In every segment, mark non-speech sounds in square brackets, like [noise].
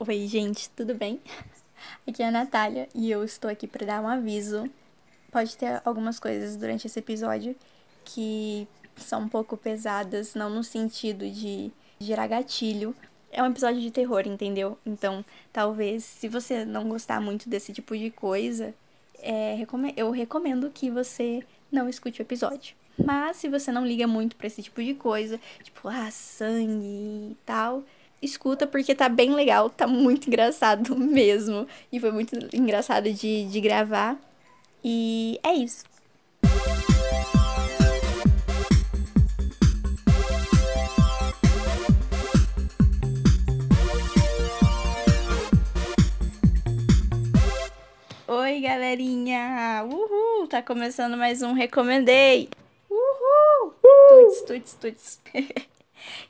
Oi, gente, tudo bem? [laughs] Aqui é a Natália e eu estou aqui para dar um aviso. Pode ter algumas coisas durante esse episódio que são um pouco pesadas, não no sentido de gerar gatilho. É um episódio de terror, entendeu? Então, talvez, se você não gostar muito desse tipo de coisa, é, eu recomendo que você não escute o episódio. Mas se você não liga muito para esse tipo de coisa, tipo, ah, sangue e tal, escuta porque tá bem legal, tá muito engraçado [laughs] mesmo. E foi muito engraçado de, de gravar. E é isso. Oi, galerinha! Uhul! Tá começando mais um Recomendei! Uhul! Tuts, tuts, tuts. [laughs]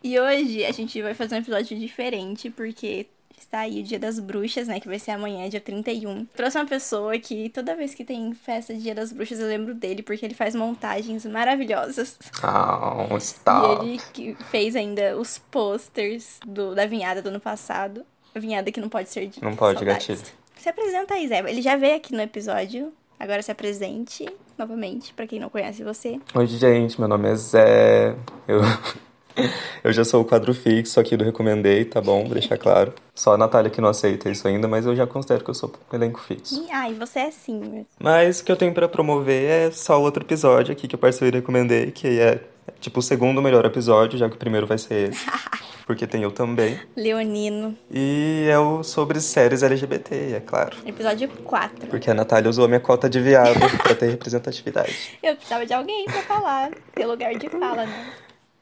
e hoje a gente vai fazer um episódio diferente, porque está aí o Dia das Bruxas, né? Que vai ser amanhã, dia 31. Trouxe uma pessoa que toda vez que tem festa de Dia das Bruxas eu lembro dele, porque ele faz montagens maravilhosas. Oh, está. E ele que fez ainda os posters do, da vinhada do ano passado. A vinhada que não pode ser de Não pode, saudades. gatilho. Se apresenta aí, Zé. Ele já veio aqui no episódio. Agora se apresente novamente, para quem não conhece você. Oi, gente, meu nome é Zé. Eu, [laughs] eu já sou o quadro fixo aqui do Recomendei, tá bom? Vou deixar claro. Só a Natália que não aceita isso ainda, mas eu já considero que eu sou um elenco fixo. E, ai, você é sim. meu. Mas o que eu tenho pra promover é só outro episódio aqui que eu participei do Recomendei, que é tipo o segundo melhor episódio, já que o primeiro vai ser esse. [laughs] Porque tem eu também. Leonino. E é o sobre séries LGBT, é claro. Episódio 4. Porque a Natália usou a minha cota de viado pra ter representatividade. [laughs] Eu precisava de alguém pra falar. Ter lugar de fala, né?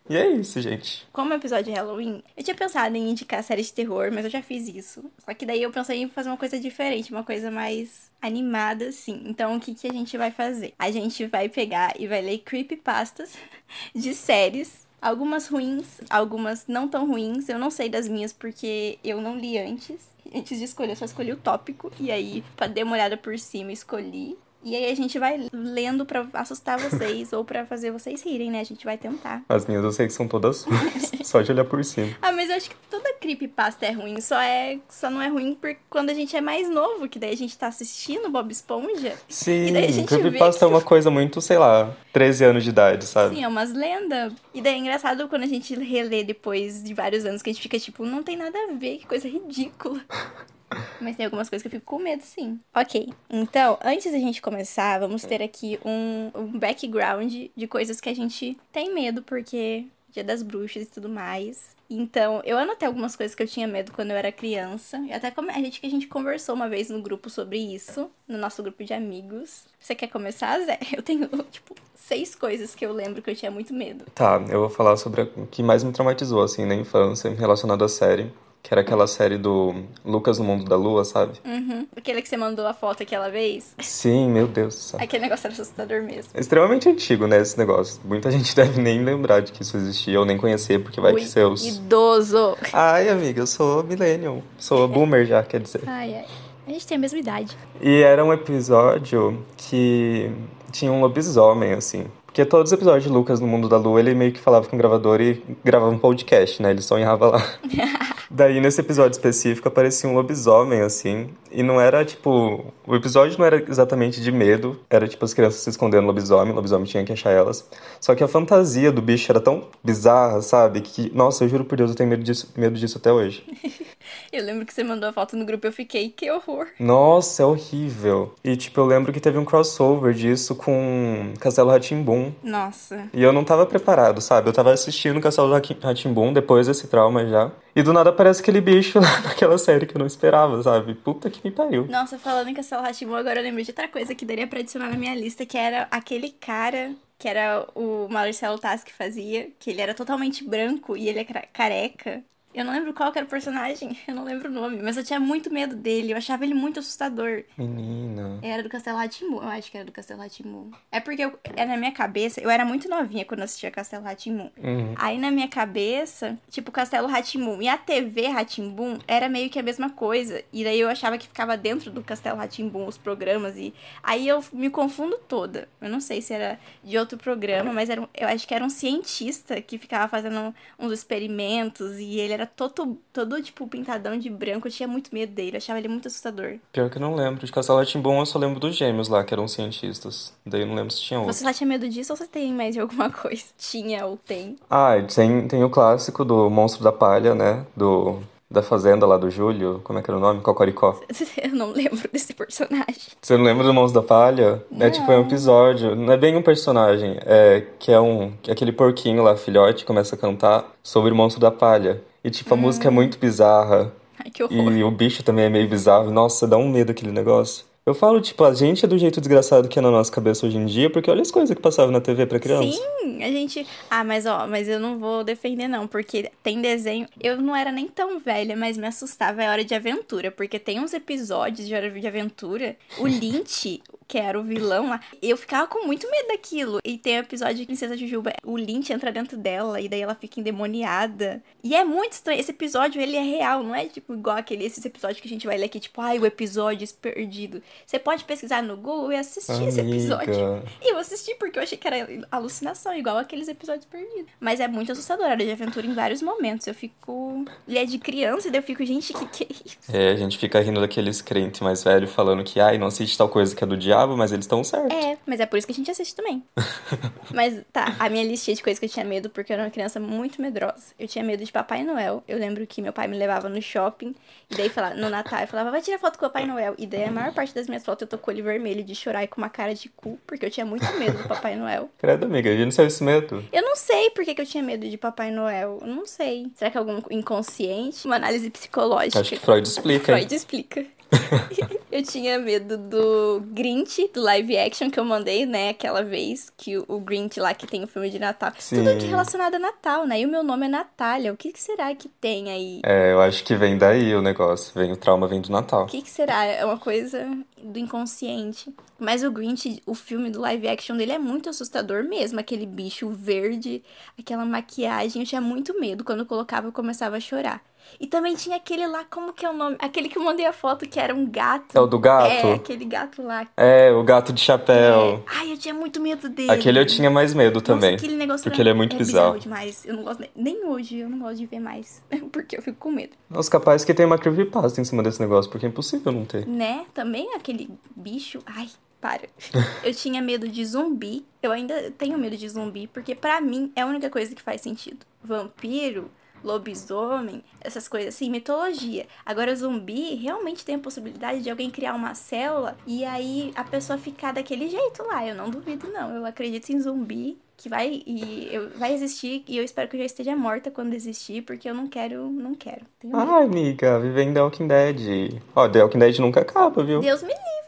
E é isso, gente. Como é episódio de Halloween, eu tinha pensado em indicar séries de terror, mas eu já fiz isso. Só que daí eu pensei em fazer uma coisa diferente, uma coisa mais animada, assim. Então, o que, que a gente vai fazer? A gente vai pegar e vai ler creepypastas [laughs] de séries. Algumas ruins, algumas não tão ruins. Eu não sei das minhas porque eu não li antes. Antes de escolher, eu só escolhi o tópico. E aí, pra dar uma olhada por cima, escolhi. E aí a gente vai lendo pra assustar vocês ou pra fazer vocês rirem, né? A gente vai tentar. As minhas eu sei que são todas ruins, [laughs] só de olhar por cima. Ah, mas eu acho que toda creepypasta é ruim. Só, é, só não é ruim por quando a gente é mais novo, que daí a gente tá assistindo Bob Esponja. Sim, creepypasta vê é uma coisa muito, sei lá, 13 anos de idade, sabe? Sim, é umas lendas. E daí é engraçado quando a gente relê depois de vários anos que a gente fica tipo, não tem nada a ver, que coisa ridícula. [laughs] Mas tem algumas coisas que eu fico com medo, sim. Ok, então, antes da gente começar, vamos ter aqui um, um background de coisas que a gente tem medo, porque Dia das Bruxas e tudo mais. Então, eu anotei algumas coisas que eu tinha medo quando eu era criança. E até a gente que a gente conversou uma vez no grupo sobre isso, no nosso grupo de amigos. Você quer começar, Zé? [laughs] Eu tenho, tipo, seis coisas que eu lembro que eu tinha muito medo. Tá, eu vou falar sobre o que mais me traumatizou, assim, na infância, relacionado à série. Que era aquela série do Lucas no Mundo da Lua, sabe? Uhum. Aquele que você mandou a foto aquela vez. Sim, meu Deus do céu. Aquele negócio era assustador mesmo. É extremamente antigo, né, esse negócio. Muita gente [laughs] deve nem lembrar de que isso existia ou nem conhecer, porque vai Ui, que seus... Idoso. Ai, amiga, eu sou millennial. Sou boomer já, quer dizer. Ai, ai. A gente tem a mesma idade. E era um episódio que tinha um lobisomem, assim. Porque todos os episódios de Lucas no Mundo da Lua, ele meio que falava com o gravador e gravava um podcast, né? Ele sonhava lá. [laughs] Daí, nesse episódio específico, aparecia um lobisomem, assim. E não era, tipo... O episódio não era exatamente de medo. Era, tipo, as crianças se escondendo no lobisomem. O lobisomem tinha que achar elas. Só que a fantasia do bicho era tão bizarra, sabe? Que, nossa, eu juro por Deus, eu tenho medo disso, medo disso até hoje. [laughs] Eu lembro que você mandou a foto no grupo e eu fiquei, que horror. Nossa, é horrível. E, tipo, eu lembro que teve um crossover disso com Castelo Ratimbum. Nossa. E eu não tava preparado, sabe? Eu tava assistindo Castelo Ratimbum depois desse trauma já. E do nada aparece aquele bicho [laughs] lá naquela série que eu não esperava, sabe? Puta que me pariu. Nossa, falando em Castelo Rá-Tim-Bum, agora eu lembro de outra coisa que daria pra adicionar na minha lista, que era aquele cara que era o Marcelo Tassi que fazia, que ele era totalmente branco e ele é careca. Eu não lembro qual que era o personagem, [laughs] eu não lembro o nome, mas eu tinha muito medo dele, eu achava ele muito assustador. Menina. Era do Castelo Rá-Tim-Bum, eu acho que era do Castelo Rá-Tim-Bum. É porque eu, é na minha cabeça, eu era muito novinha quando assistia Castelo Rá-Tim-Bum. Uhum. Aí na minha cabeça, tipo, Castelo Ratimbum e a TV Ratimbum era meio que a mesma coisa. E daí eu achava que ficava dentro do Castelo Ratimbum os programas. E aí eu me confundo toda. Eu não sei se era de outro programa, mas era, eu acho que era um cientista que ficava fazendo uns experimentos e ele era era todo, todo, tipo, pintadão de branco. Eu tinha muito medo dele, achava ele muito assustador. Pior que eu não lembro. De Castelo Rá-Tim-Bum eu só lembro dos gêmeos lá, que eram cientistas. Daí eu não lembro se tinha outro. Você lá tinha medo disso ou você tem mais de alguma [laughs] coisa? Tinha ou tem? Ah, tem, tem o clássico do Monstro da Palha, né? Do da fazenda lá do Júlio, como é que era o nome? Cocoricó. [laughs] Eu não lembro desse personagem. Você não lembra do Mãos da Palha? Não. É tipo é um episódio, não é bem um personagem, é que é um que é aquele porquinho lá, filhote, começa a cantar sobre o Monstro da Palha. E tipo, a música é muito bizarra. Ai, que horror. E o bicho também é meio bizarro. Nossa, dá um medo aquele negócio. Eu falo, tipo, a gente é do jeito desgraçado que é na nossa cabeça hoje em dia, porque olha as coisas que passavam na TV pra criança. Sim, a gente. Ah, mas ó, mas eu não vou defender, não, porque tem desenho. Eu não era nem tão velha, mas me assustava é hora de aventura, porque tem uns episódios de hora de aventura. O [laughs] Lynch, que era o vilão lá, eu ficava com muito medo daquilo. E tem o episódio de Princesa Jujuba, o Lynch entra dentro dela e daí ela fica endemoniada. E é muito estranho. Esse episódio, ele é real, não é tipo igual aquele, esses episódios que a gente vai ler aqui, tipo, ai, o episódio perdido. Você pode pesquisar no Google e assistir Amiga. esse episódio. E eu assisti porque eu achei que era alucinação, igual aqueles episódios perdidos. Mas é muito assustador, era de aventura em vários momentos. Eu fico. Ele é de criança e daí eu fico, gente, que que é isso? É, a gente fica rindo daqueles crentes mais velhos falando que, ai, não assiste tal coisa que é do diabo, mas eles estão certos. É, mas é por isso que a gente assiste também. [laughs] mas tá, a minha listinha de coisas que eu tinha medo, porque eu era uma criança muito medrosa. Eu tinha medo de Papai Noel. Eu lembro que meu pai me levava no shopping, e daí falava, no Natal, eu falava, vai tirar foto com o Papai Noel. E daí a maior parte das minhas fotos eu tô com o olho vermelho de chorar e com uma cara de cu, porque eu tinha muito medo do [laughs] Papai Noel. Credo, amiga, e não saiu esse medo? Eu não sei por que, que eu tinha medo de Papai Noel. Eu não sei. Será que é algum inconsciente? Uma análise psicológica. Acho que Freud explica. Freud explica. [laughs] eu tinha medo do Grinch, do live action que eu mandei, né, aquela vez, que o Grinch lá que tem o filme de Natal. Sim. Tudo aqui relacionado a Natal, né? E o meu nome é Natália. O que, que será que tem aí? É, eu acho que vem daí o negócio. Vem o trauma, vem do Natal. O que, que será? É uma coisa do inconsciente. Mas o Grinch, o filme do live action dele é muito assustador mesmo. Aquele bicho verde, aquela maquiagem. Eu tinha muito medo. Quando eu colocava, eu começava a chorar. E também tinha aquele lá, como que é o nome? Aquele que eu mandei a foto, que era um gato. É o do gato? É, aquele gato lá. É, o gato de chapéu. É. Ai, eu tinha muito medo dele. Aquele eu tinha mais medo também. Nossa, aquele negócio porque ele é muito é bizarro. bizarro demais. Eu não gosto, nem hoje, eu não gosto de ver mais. [laughs] porque eu fico com medo. Os capazes que tem uma creepypasta em cima desse negócio, porque é impossível não ter. Né? Também aquele bicho. Ai, para. [laughs] eu tinha medo de zumbi. Eu ainda tenho medo de zumbi, porque para mim é a única coisa que faz sentido. Vampiro lobisomem, essas coisas assim, mitologia. Agora, zumbi realmente tem a possibilidade de alguém criar uma célula e aí a pessoa ficar daquele jeito lá. Eu não duvido, não. Eu acredito em zumbi que vai e eu, vai existir e eu espero que eu já esteja morta quando existir, porque eu não quero, não quero. Ai, amiga, vivendo The Walking Dead. Ó, The Walking Dead nunca acaba, viu? Deus me livre.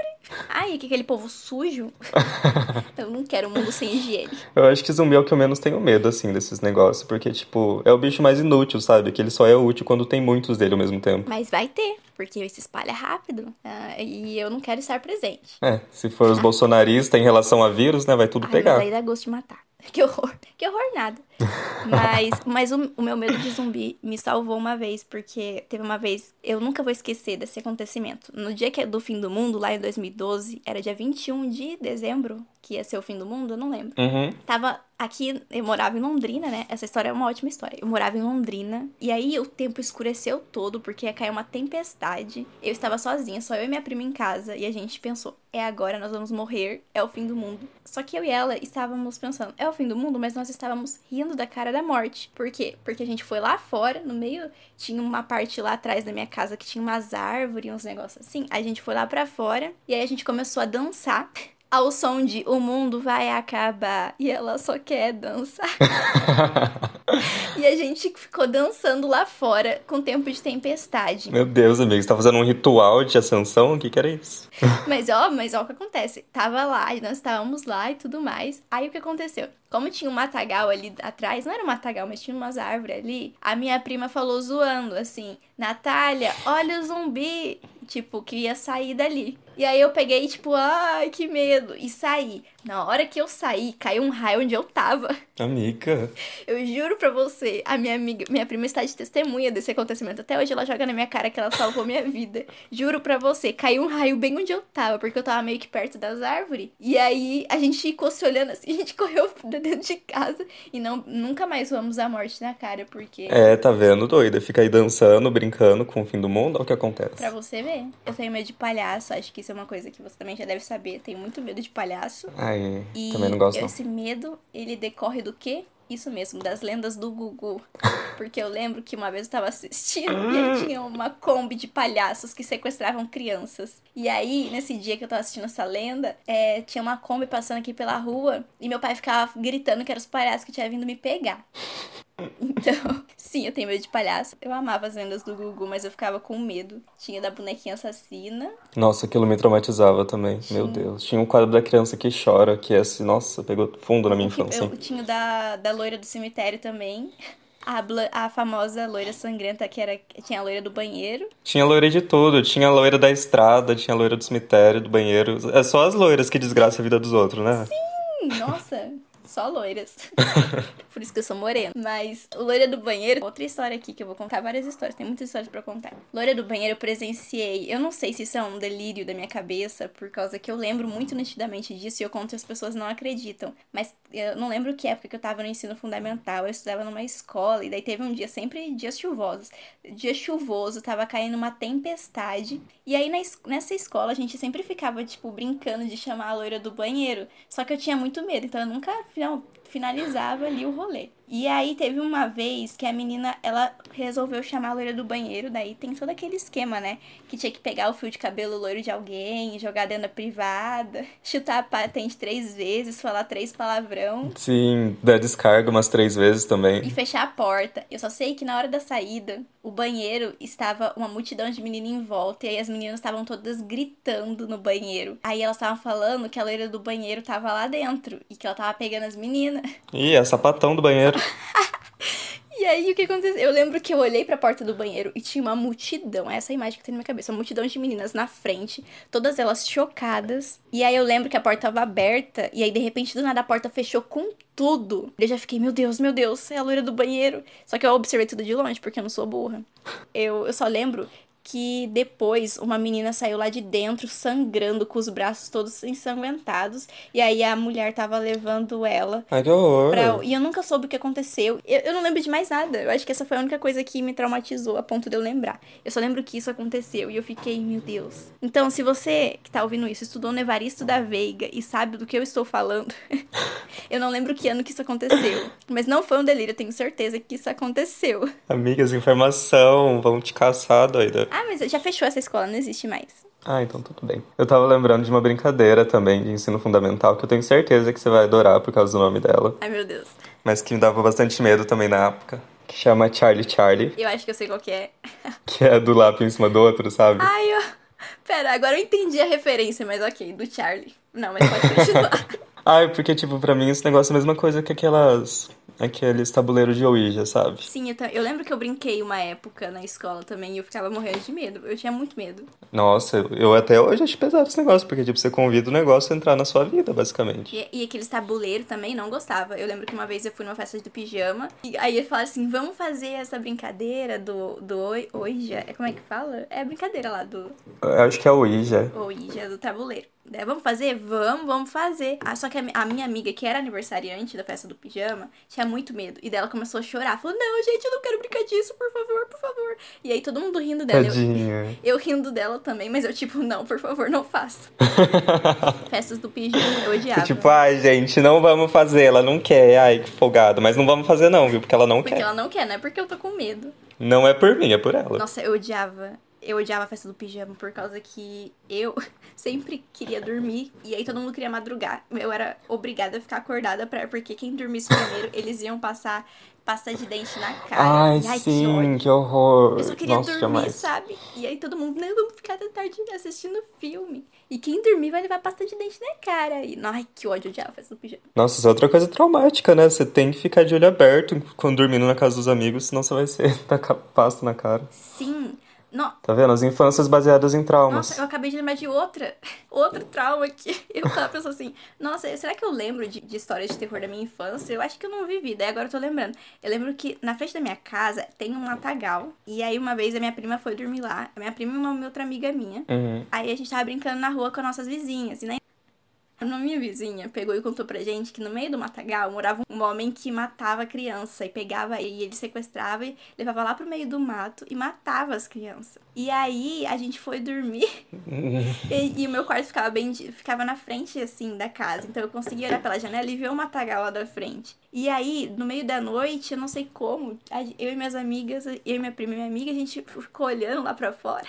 Ai, que aquele povo sujo. [laughs] eu não quero um mundo sem higiene. Eu acho que zumbi é o que eu menos tenho medo, assim, desses negócios. Porque, tipo, é o bicho mais inútil, sabe? Que ele só é útil quando tem muitos dele ao mesmo tempo. Mas vai ter, porque se espalha rápido. Uh, e eu não quero estar presente. É, se for os bolsonaristas em relação a vírus, né? Vai tudo Ai, pegar. Mas aí dá gosto de matar. [laughs] Que horror. Que horror nada. Mas, [laughs] mas o, o, meu medo de zumbi me salvou uma vez, porque teve uma vez, eu nunca vou esquecer desse acontecimento. No dia que é do fim do mundo, lá em 2012, era dia 21 de dezembro, que ia ser o fim do mundo, eu não lembro. Uhum. Tava aqui, eu morava em Londrina, né? Essa história é uma ótima história. Eu morava em Londrina, e aí o tempo escureceu todo, porque ia cair uma tempestade. Eu estava sozinha, só eu e minha prima em casa, e a gente pensou, é agora, nós vamos morrer, é o fim do mundo. Só que eu e ela estávamos pensando, é o fim do mundo, mas nós estávamos rindo da cara da morte. Por quê? Porque a gente foi lá fora, no meio, tinha uma parte lá atrás da minha casa que tinha umas árvores, uns negócios assim. A gente foi lá para fora, e aí a gente começou a dançar ao som de O Mundo Vai Acabar e ela só quer dançar. [laughs] e a gente ficou dançando lá fora com tempo de tempestade. Meu Deus, amigo, você tá fazendo um ritual de ascensão? O que que era isso? [laughs] mas ó, mas ó o que acontece. Tava lá e nós estávamos lá e tudo mais. Aí o que aconteceu? Como tinha um matagal ali atrás, não era um matagal, mas tinha umas árvores ali, a minha prima falou zoando assim: Natália, olha o zumbi! Tipo, que ia sair dali. E aí eu peguei, tipo, ai, que medo. E saí. Na hora que eu saí, caiu um raio onde eu tava. [laughs] Amiga. Eu juro pra você, a minha amiga, minha prima está de testemunha desse acontecimento. Até hoje ela joga na minha cara que ela salvou minha vida. Juro pra você, caiu um raio bem onde eu tava, porque eu tava meio que perto das árvores. E aí a gente ficou se olhando assim, a gente correu [laughs] dentro de casa e não, nunca mais vamos a morte na cara, porque. É, tá vendo, doida? Fica aí dançando, brincando com o fim do mundo, olha o que acontece. Pra você ver. Eu tenho medo de palhaço, acho que isso é uma coisa que você também já deve saber. Tenho muito medo de palhaço. Ai, E também não gosto. não. esse medo, ele decorre do quê? Isso mesmo, das lendas do Gugu. [laughs] Porque eu lembro que uma vez eu tava assistindo e aí tinha uma Kombi de palhaços que sequestravam crianças. E aí, nesse dia que eu tava assistindo essa lenda, é, tinha uma Kombi passando aqui pela rua e meu pai ficava gritando que eram os palhaços que tinham vindo me pegar. [laughs] Então, sim, eu tenho medo de palhaço. Eu amava as lendas do Gugu, mas eu ficava com medo. Tinha da bonequinha assassina. Nossa, aquilo me traumatizava também. Meu Deus. Tinha um quadro da criança que chora, que esse, nossa, pegou fundo na minha infância. Eu tinha da, da loira do cemitério também. A, a famosa loira sangrenta, que era, tinha a loira do banheiro. Tinha loira de tudo. Tinha a loira da estrada, tinha a loira do cemitério, do banheiro. É só as loiras que desgraçam a vida dos outros, né? Hum, Nossa, só loiras. [laughs] Por isso que eu sou morena. Mas o loira do banheiro, outra história aqui que eu vou contar várias histórias, tem muitas histórias pra contar. Loira do banheiro eu presenciei. Eu não sei se isso é um delírio da minha cabeça, por causa que eu lembro muito nitidamente disso e eu conto e as pessoas não acreditam. Mas eu não lembro que época que eu tava no ensino fundamental, eu estudava numa escola e daí teve um dia sempre dias chuvosos. Dia chuvoso, tava caindo uma tempestade. E aí na es- nessa escola a gente sempre ficava tipo brincando de chamar a loira do banheiro. Só que eu tinha muito medo, então eu nunca final- finalizava ali o rolê. E aí teve uma vez que a menina, ela resolveu chamar a loira do banheiro, daí tem todo aquele esquema, né? Que tinha que pegar o fio de cabelo loiro de alguém, jogar dentro da privada, chutar a patente três vezes, falar três palavrão Sim, der descarga umas três vezes também. e fechar a porta. Eu só sei que na hora da saída, o banheiro estava uma multidão de meninas em volta e aí as meninas estavam todas gritando no banheiro. Aí elas estavam falando que a loira do banheiro tava lá dentro e que ela tava pegando as meninas. Ih, é sapatão do banheiro. [laughs] E aí o que aconteceu? Eu lembro que eu olhei pra porta do banheiro e tinha uma multidão, essa é a imagem que tem na minha cabeça, uma multidão de meninas na frente, todas elas chocadas. E aí eu lembro que a porta tava aberta e aí de repente do nada a porta fechou com tudo. Eu já fiquei, meu Deus, meu Deus, é a loira do banheiro. Só que eu observei tudo de longe porque eu não sou burra. Eu, eu só lembro que depois uma menina saiu lá de dentro sangrando com os braços todos ensanguentados e aí a mulher tava levando ela Ai, que horror. Pra- E eu nunca soube o que aconteceu. Eu, eu não lembro de mais nada. Eu acho que essa foi a única coisa que me traumatizou a ponto de eu lembrar. Eu só lembro que isso aconteceu e eu fiquei, meu Deus. Então, se você que tá ouvindo isso estudou no Evaristo da Veiga e sabe do que eu estou falando, [laughs] eu não lembro que ano que isso aconteceu. Mas não foi um delírio, eu tenho certeza que isso aconteceu. Amigas, informação, vão te caçar, doida. Ah, mas já fechou essa escola, não existe mais. Ah, então tudo bem. Eu tava lembrando de uma brincadeira também de ensino fundamental que eu tenho certeza que você vai adorar por causa do nome dela, Ai, meu Deus. mas que me dava bastante medo também na época, que chama Charlie Charlie, Eu acho que eu sei qual que é. [laughs] que é do lápis em cima do outro, sabe? Ai, eu... Pera, agora eu entendi a referência, mas ok, do Charlie. Não, mas pode continuar. [laughs] Ai, porque tipo, pra mim esse negócio é a mesma coisa que aquelas aqueles tabuleiros de Ouija, sabe? Sim, eu, eu lembro que eu brinquei uma época na escola também e eu ficava morrendo de medo. Eu tinha muito medo. Nossa, eu- eu até hoje acho pesado esse negócio, porque tipo, você convida o negócio a entrar na sua vida, basicamente. E, e aqueles tabuleiros também não gostava. Eu lembro que uma vez eu fui numa festa do pijama e aí ele falaram assim: vamos fazer essa brincadeira do, do Ouija. É como é que fala? É a brincadeira lá do Eu acho que é Ouija. Ouija, do tabuleiro. Daí, vamos fazer? Vamos, vamos fazer. Ah, só que a, mi- a minha amiga, que era aniversariante da festa do pijama, tinha muito medo. E daí ela começou a chorar. Falou, não, gente, eu não quero brincar disso, por favor, por favor. E aí todo mundo rindo dela. Eu, Tadinha. eu rindo dela também, mas eu tipo, não, por favor, não faça. [laughs] Festas do pijama, eu odiava. Tipo, ai, gente, não vamos fazer, ela não quer. Ai, que folgado. Mas não vamos fazer não, viu? Porque ela não porque quer. ela não quer, não é porque eu tô com medo. Não é por mim, é por ela. Nossa, eu odiava. Eu odiava a festa do pijama por causa que eu [laughs] sempre queria dormir e aí todo mundo queria madrugar. Eu era obrigada a ficar acordada pra, porque quem dormisse primeiro, eles iam passar pasta de dente na cara. Ai, ai, que sim, ódio. que horror. Eu só queria Nossa, dormir, jamais. sabe? E aí todo mundo, não, vamos ficar da tarde assistindo filme. E quem dormir vai levar pasta de dente na cara. E, ai, que ódio, odiava a festa do pijama. Nossa, isso é outra coisa traumática, né? Você tem que ficar de olho aberto quando dormindo na casa dos amigos, senão você vai ser [laughs] tacar pasta na cara. Sim, No... Tá vendo? As infâncias baseadas em traumas. Nossa, eu acabei de lembrar de outra. [laughs] Outro trauma que eu tava pensando assim, nossa, será que eu lembro de, de histórias de terror da minha infância? Eu acho que eu não vivi, daí agora eu tô lembrando. Eu lembro que na frente da minha casa tem um matagal. E aí uma vez a minha prima foi dormir lá. A minha prima e uma outra amiga minha. Uhum. Aí a gente tava brincando na rua com as nossas vizinhas. E na uma minha vizinha pegou e contou pra gente que no meio do matagal morava um homem que matava criança e pegava e ele sequestrava e levava lá pro meio do mato e matava as crianças. E aí a gente foi dormir [laughs] e, e, o meu quarto ficava bem ficava na frente assim da casa, então eu conseguia olhar pela janela e ver o matagal lá da frente. E aí, no meio da noite, eu não sei como, eu e minhas amigas, eu e minha prima e minha amiga, a gente ficou olhando lá pra fora.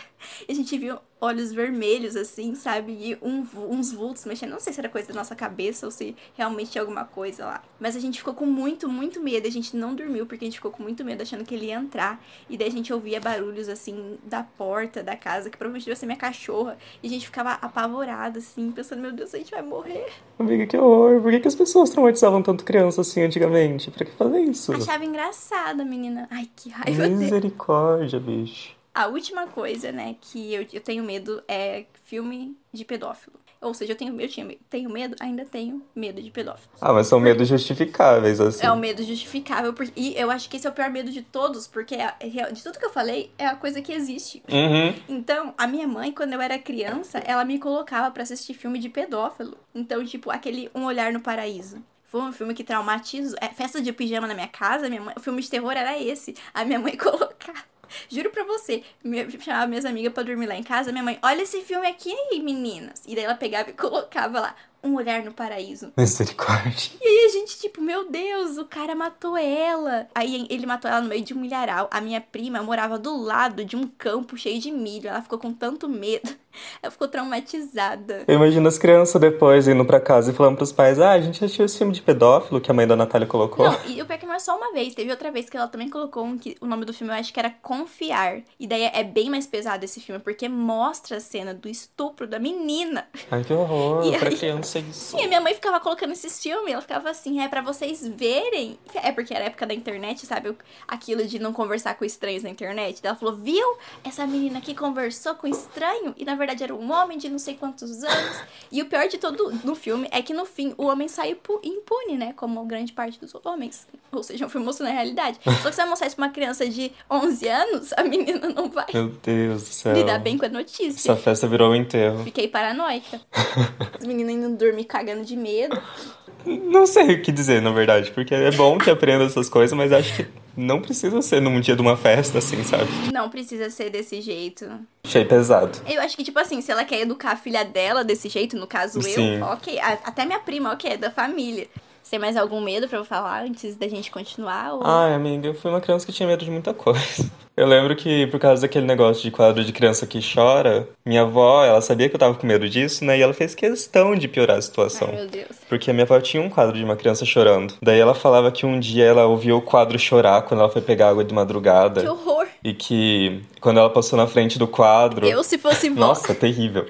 E a gente viu olhos vermelhos, assim, sabe? E um, uns vultos mexendo. Não sei se era coisa da nossa cabeça ou se realmente tinha alguma coisa lá. Mas a gente ficou com muito, muito medo. A gente não dormiu porque a gente ficou com muito medo, achando que ele ia entrar. E daí a gente ouvia barulhos, assim, da porta da casa, que provavelmente devia ser minha cachorra. E a gente ficava apavorado, assim, pensando, meu Deus, a gente vai morrer. Amiga, que horror. Por que, que as pessoas traumatizavam tanto criança assim antigamente? Pra que fazer isso? Achava engraçada, menina. Ai, que raiva Misericórdia, bicho. A última coisa, né, que eu, eu tenho medo é filme de pedófilo. Ou seja, eu tenho, eu tinha, tenho medo, ainda tenho medo de pedófilo. Ah, mas são medos justificáveis, assim. É um medo justificável. Porque, e eu acho que esse é o pior medo de todos, porque é, é, de tudo que eu falei, é a coisa que existe. Uhum. Então, a minha mãe, quando eu era criança, ela me colocava para assistir filme de pedófilo. Então, tipo, aquele Um Olhar no Paraíso. Foi um filme que traumatiza. É, festa de pijama na minha casa, minha mãe, o filme de terror era esse. A minha mãe [laughs] colocava. [laughs] Juro pra você, me, chamava minhas amigas pra dormir lá em casa, minha mãe, olha esse filme aqui aí, meninas. E daí ela pegava e colocava lá, um olhar no paraíso. Misericórdia. E aí a gente, tipo, meu Deus, o cara matou ela. Aí ele matou ela no meio de um milharal. A minha prima morava do lado de um campo cheio de milho. Ela ficou com tanto medo. [laughs] Ela ficou traumatizada. Eu imagino as crianças depois indo pra casa e falando pros pais: Ah, a gente assistiu esse filme de pedófilo que a mãe da Natália colocou. Não, e o pior é que não é só uma vez. Teve outra vez que ela também colocou um que o nome do filme eu acho que era Confiar. E daí é bem mais pesado esse filme, porque mostra a cena do estupro da menina. Ai, que horror. E pra aí... criança isso. Sim, a minha mãe ficava colocando esses filmes. Ela ficava assim: É para vocês verem. É porque era época da internet, sabe? Aquilo de não conversar com estranhos na internet. Daí ela falou: Viu? Essa menina aqui conversou com estranho. E na verdade era um homem de não sei quantos anos. E o pior de todo no filme é que no fim o homem saiu impune, né? Como grande parte dos homens. Ou seja, um filme mostrando a realidade. [laughs] Só que você vai mostrar isso pra uma criança de 11 anos, a menina não vai. Meu Deus do céu. Lidar bem com a notícia. Essa festa virou um enterro. Fiquei paranoica. [laughs] As meninas indo dormir cagando de medo. Não sei o que dizer, na verdade, porque é bom que aprenda essas coisas, mas acho que não precisa ser num dia de uma festa, assim, sabe? Não precisa ser desse jeito. Achei pesado. Eu acho que, tipo assim, se ela quer educar a filha dela desse jeito, no caso Sim. eu, ok. Até minha prima, ok, é da família. Você tem mais algum medo para eu falar antes da gente continuar? Ou... Ai, amiga, eu fui uma criança que tinha medo de muita coisa. [laughs] Eu lembro que, por causa daquele negócio de quadro de criança que chora, minha avó, ela sabia que eu tava com medo disso, né? E ela fez questão de piorar a situação. Ai, meu Deus. Porque a minha avó tinha um quadro de uma criança chorando. Daí ela falava que um dia ela ouviu o quadro chorar quando ela foi pegar água de madrugada. Que horror! E que quando ela passou na frente do quadro. Eu, se fosse vó. Nossa, terrível.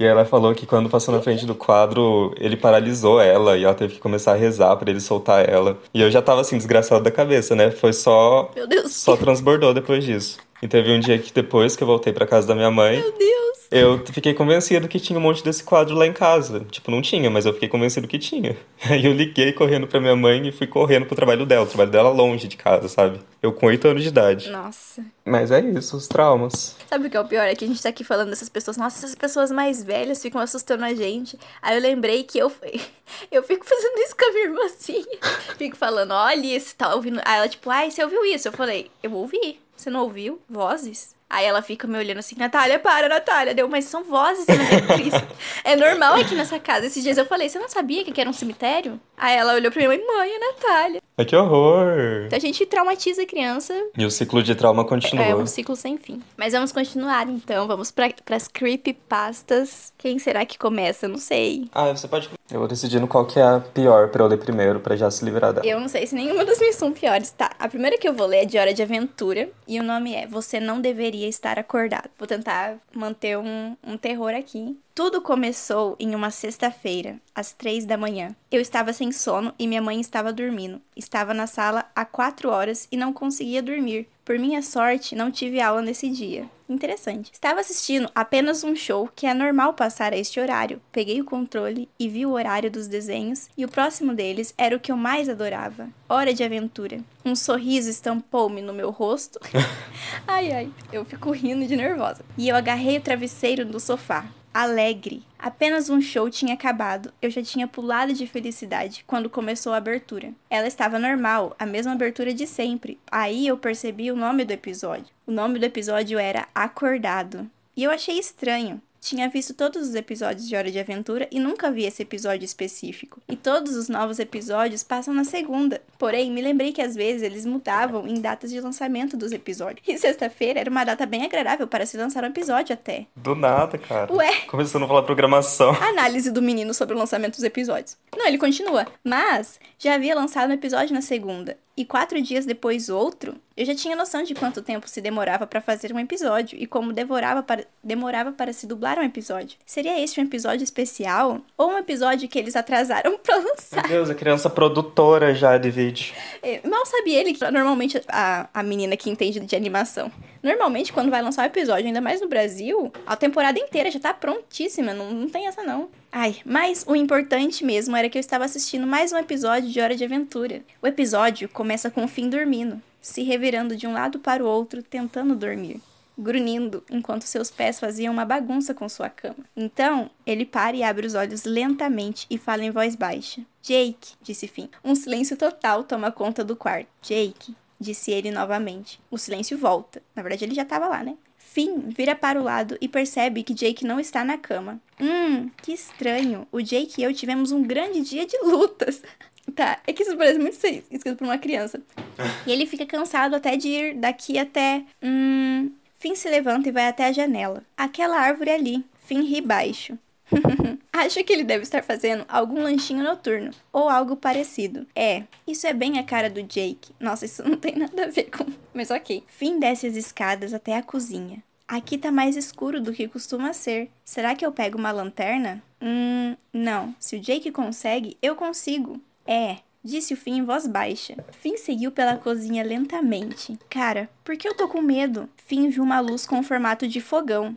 E ela falou que quando passou na frente do quadro, ele paralisou ela e ela teve que começar a rezar para ele soltar ela. E eu já tava assim, desgraçado da cabeça, né? Foi só. Meu Deus. Só transbordou depois disso. E teve um dia que depois que eu voltei para casa da minha mãe. Meu Deus! Eu fiquei convencido que tinha um monte desse quadro lá em casa. Tipo, não tinha, mas eu fiquei convencido que tinha. [laughs] Aí eu liguei correndo pra minha mãe e fui correndo pro trabalho dela. O trabalho dela longe de casa, sabe? Eu com oito anos de idade. Nossa. Mas é isso, os traumas. Sabe o que é o pior? É que a gente tá aqui falando dessas pessoas. Nossa, essas pessoas mais velhas ficam assustando a gente. Aí eu lembrei que eu, [laughs] eu fico fazendo isso com a minha irmã assim. [laughs] Fico falando, olha, você tá ouvindo. Aí ela, tipo, ai, você ouviu isso? Eu falei, eu ouvi. Você não ouviu? Vozes? Aí ela fica me olhando assim, Natália, para, Natália. Deu, mas são vozes, você não é [laughs] É normal aqui nessa casa. Esses dias eu falei, você não sabia que aqui era um cemitério? Aí ela olhou pra mim e mãe, é Natália. Ai, que horror. Então a gente traumatiza a criança. E o ciclo de trauma continua. É um ciclo sem fim. Mas vamos continuar então. Vamos para as creepypastas. Quem será que começa? Não sei. Ah, você pode. Eu vou decidindo qual que é a pior pra eu ler primeiro, pra já se livrar dela. Eu não sei se nenhuma das minhas são piores, tá? A primeira que eu vou ler é de Hora de Aventura. E o nome é Você Não Deveria Estar Acordado. Vou tentar manter um, um terror aqui. Tudo começou em uma sexta-feira, às três da manhã. Eu estava sem sono e minha mãe estava dormindo. Estava na sala há quatro horas e não conseguia dormir. Por minha sorte, não tive aula nesse dia. Interessante. Estava assistindo apenas um show que é normal passar a este horário. Peguei o controle e vi o horário dos desenhos, e o próximo deles era o que eu mais adorava: Hora de Aventura. Um sorriso estampou-me no meu rosto. [laughs] ai, ai, eu fico rindo de nervosa. E eu agarrei o travesseiro do sofá alegre. Apenas um show tinha acabado. Eu já tinha pulado de felicidade quando começou a abertura. Ela estava normal, a mesma abertura de sempre. Aí eu percebi o nome do episódio. O nome do episódio era Acordado. E eu achei estranho. Tinha visto todos os episódios de Hora de Aventura e nunca vi esse episódio específico. E todos os novos episódios passam na segunda. Porém, me lembrei que às vezes eles mudavam em datas de lançamento dos episódios. E sexta-feira era uma data bem agradável para se lançar um episódio até. Do nada, cara. Ué. Começando a falar programação. [laughs] Análise do menino sobre o lançamento dos episódios. Não, ele continua. Mas já havia lançado um episódio na segunda e quatro dias depois outro, eu já tinha noção de quanto tempo se demorava para fazer um episódio e como devorava para, demorava para se dublar um episódio. Seria este um episódio especial ou um episódio que eles atrasaram [laughs] para lançar? Meu Deus, a criança produtora já de vídeo. É, mal sabe ele que normalmente a, a menina que entende de animação. Normalmente, quando vai lançar um episódio, ainda mais no Brasil, a temporada inteira já tá prontíssima, não, não tem essa não. Ai, mas o importante mesmo era que eu estava assistindo mais um episódio de Hora de Aventura. O episódio começa com o Finn dormindo, se revirando de um lado para o outro, tentando dormir, grunhindo enquanto seus pés faziam uma bagunça com sua cama. Então, ele para e abre os olhos lentamente e fala em voz baixa. Jake, disse Finn. Um silêncio total toma conta do quarto. Jake, disse ele novamente. O silêncio volta. Na verdade, ele já estava lá, né? Finn vira para o lado e percebe que Jake não está na cama. Hum, que estranho. O Jake e eu tivemos um grande dia de lutas. [laughs] Tá, é que isso parece muito ser escrito por uma criança. [laughs] E ele fica cansado até de ir daqui até. Hum. Finn se levanta e vai até a janela. Aquela árvore ali. Finn ri baixo. [laughs] Acho que ele deve estar fazendo algum lanchinho noturno ou algo parecido. É, isso é bem a cara do Jake. Nossa, isso não tem nada a ver com. Mas ok. Finn desce as escadas até a cozinha. Aqui tá mais escuro do que costuma ser. Será que eu pego uma lanterna? Hum, não. Se o Jake consegue, eu consigo. É, disse o Finn em voz baixa. Finn seguiu pela cozinha lentamente. Cara, por que eu tô com medo? Finn viu uma luz com formato de fogão.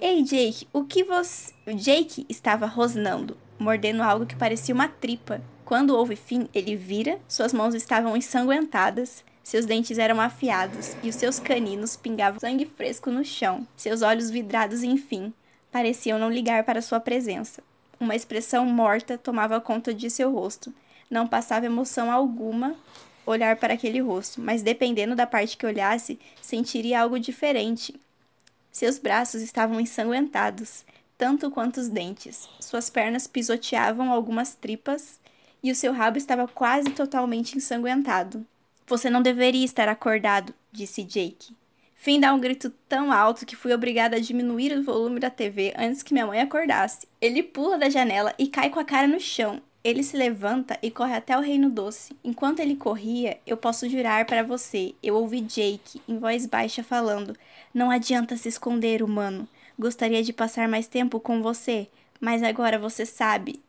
Ei, Jake, o que você. O Jake estava rosnando, mordendo algo que parecia uma tripa. Quando houve fim, ele vira, suas mãos estavam ensanguentadas, seus dentes eram afiados e os seus caninos pingavam sangue fresco no chão. Seus olhos vidrados, enfim, pareciam não ligar para sua presença. Uma expressão morta tomava conta de seu rosto. Não passava emoção alguma olhar para aquele rosto, mas dependendo da parte que olhasse, sentiria algo diferente. Seus braços estavam ensanguentados, tanto quanto os dentes. Suas pernas pisoteavam algumas tripas e o seu rabo estava quase totalmente ensanguentado. Você não deveria estar acordado, disse Jake. Finn dá um grito tão alto que fui obrigada a diminuir o volume da TV antes que minha mãe acordasse. Ele pula da janela e cai com a cara no chão. Ele se levanta e corre até o Reino Doce. Enquanto ele corria, eu posso jurar para você, eu ouvi Jake, em voz baixa, falando: Não adianta se esconder, humano. Gostaria de passar mais tempo com você, mas agora você sabe.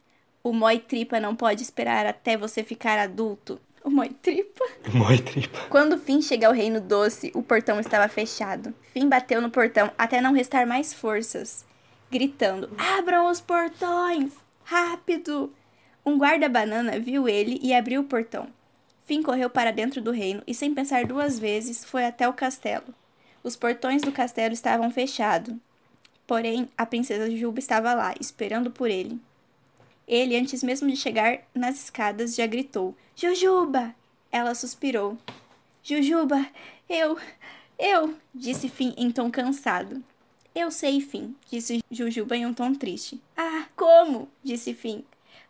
O Moi Tripa não pode esperar até você ficar adulto. [laughs] O Moi Tripa? Moi Tripa. Quando Finn chega ao Reino Doce, o portão estava fechado. Finn bateu no portão até não restar mais forças, gritando: Abram os portões! Rápido! Um guarda-banana viu ele e abriu o portão. Finn correu para dentro do reino e, sem pensar duas vezes, foi até o castelo. Os portões do castelo estavam fechados. Porém, a princesa Juba estava lá, esperando por ele. Ele, antes mesmo de chegar nas escadas, já gritou: Jujuba! Ela suspirou. Jujuba, eu. Eu! disse Fim em tom cansado. Eu sei, Fim, disse Jujuba em um tom triste. Ah, como? disse Fim.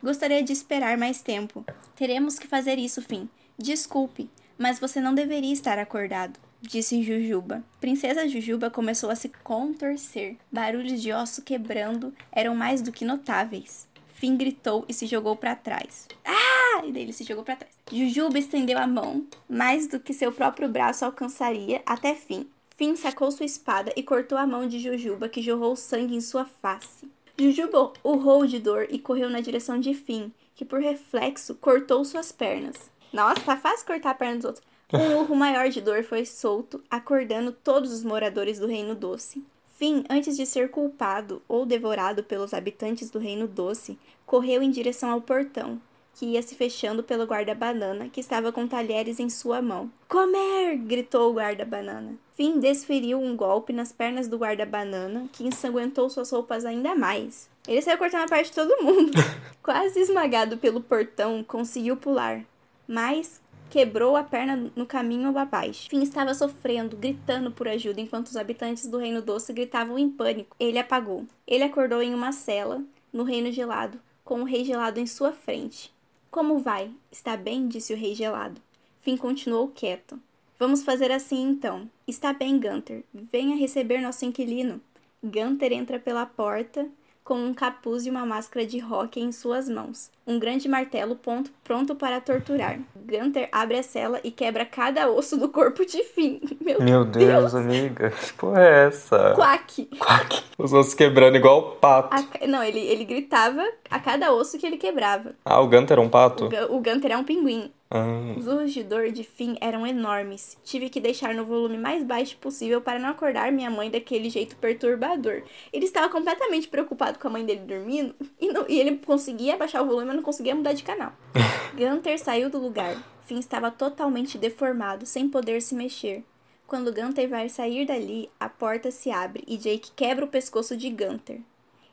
Gostaria de esperar mais tempo. Teremos que fazer isso, Fim. Desculpe, mas você não deveria estar acordado, disse Jujuba. Princesa Jujuba começou a se contorcer. Barulhos de osso quebrando eram mais do que notáveis. Finn gritou e se jogou para trás. Ah! E daí ele se jogou para trás. Jujuba estendeu a mão, mais do que seu próprio braço alcançaria, até Finn. Finn sacou sua espada e cortou a mão de Jujuba, que jorrou sangue em sua face. Jujuba urrou de dor e correu na direção de Finn, que por reflexo cortou suas pernas. Nossa, tá fácil cortar a perna dos outros. Um [laughs] urro maior de dor foi solto, acordando todos os moradores do Reino Doce. Finn, antes de ser culpado ou devorado pelos habitantes do Reino Doce, correu em direção ao portão, que ia se fechando pelo guarda-banana, que estava com talheres em sua mão. Comer! gritou o guarda-banana. Finn desferiu um golpe nas pernas do guarda-banana, que ensanguentou suas roupas ainda mais. Ele saiu cortando a parte de todo mundo. [laughs] Quase esmagado pelo portão, conseguiu pular, mas quebrou a perna no caminho abaixo. Finn estava sofrendo, gritando por ajuda, enquanto os habitantes do Reino Doce gritavam em pânico. Ele apagou. Ele acordou em uma cela, no Reino Gelado, com o Rei Gelado em sua frente. Como vai? Está bem? disse o Rei Gelado. Finn continuou quieto. Vamos fazer assim então. Está bem, Gunter. Venha receber nosso inquilino. Gunter entra pela porta com um capuz e uma máscara de rock em suas mãos, um grande martelo ponto, pronto para torturar. Gunter abre a cela e quebra cada osso do corpo de Finn. [laughs] Meu, Meu Deus, Deus, amiga. Que porra é essa? Quack! Quack. Os ossos quebrando igual pato. A- não, ele, ele gritava a cada osso que ele quebrava. Ah, o Gunter é um O, pato? Gu- o Gunter é um pinguim. Ah, Os urros de dor de Finn eram enormes. Tive que deixar no volume mais baixo possível para não acordar minha mãe daquele jeito perturbador. Ele estava completamente preocupado com a mãe dele dormindo [laughs] e, não- e ele conseguia abaixar o volume, mas não conseguia mudar de canal. [laughs] Gunter saiu do lugar. Finn estava totalmente deformado, sem poder se mexer. Quando Gunter vai sair dali, a porta se abre e Jake quebra o pescoço de Gunter.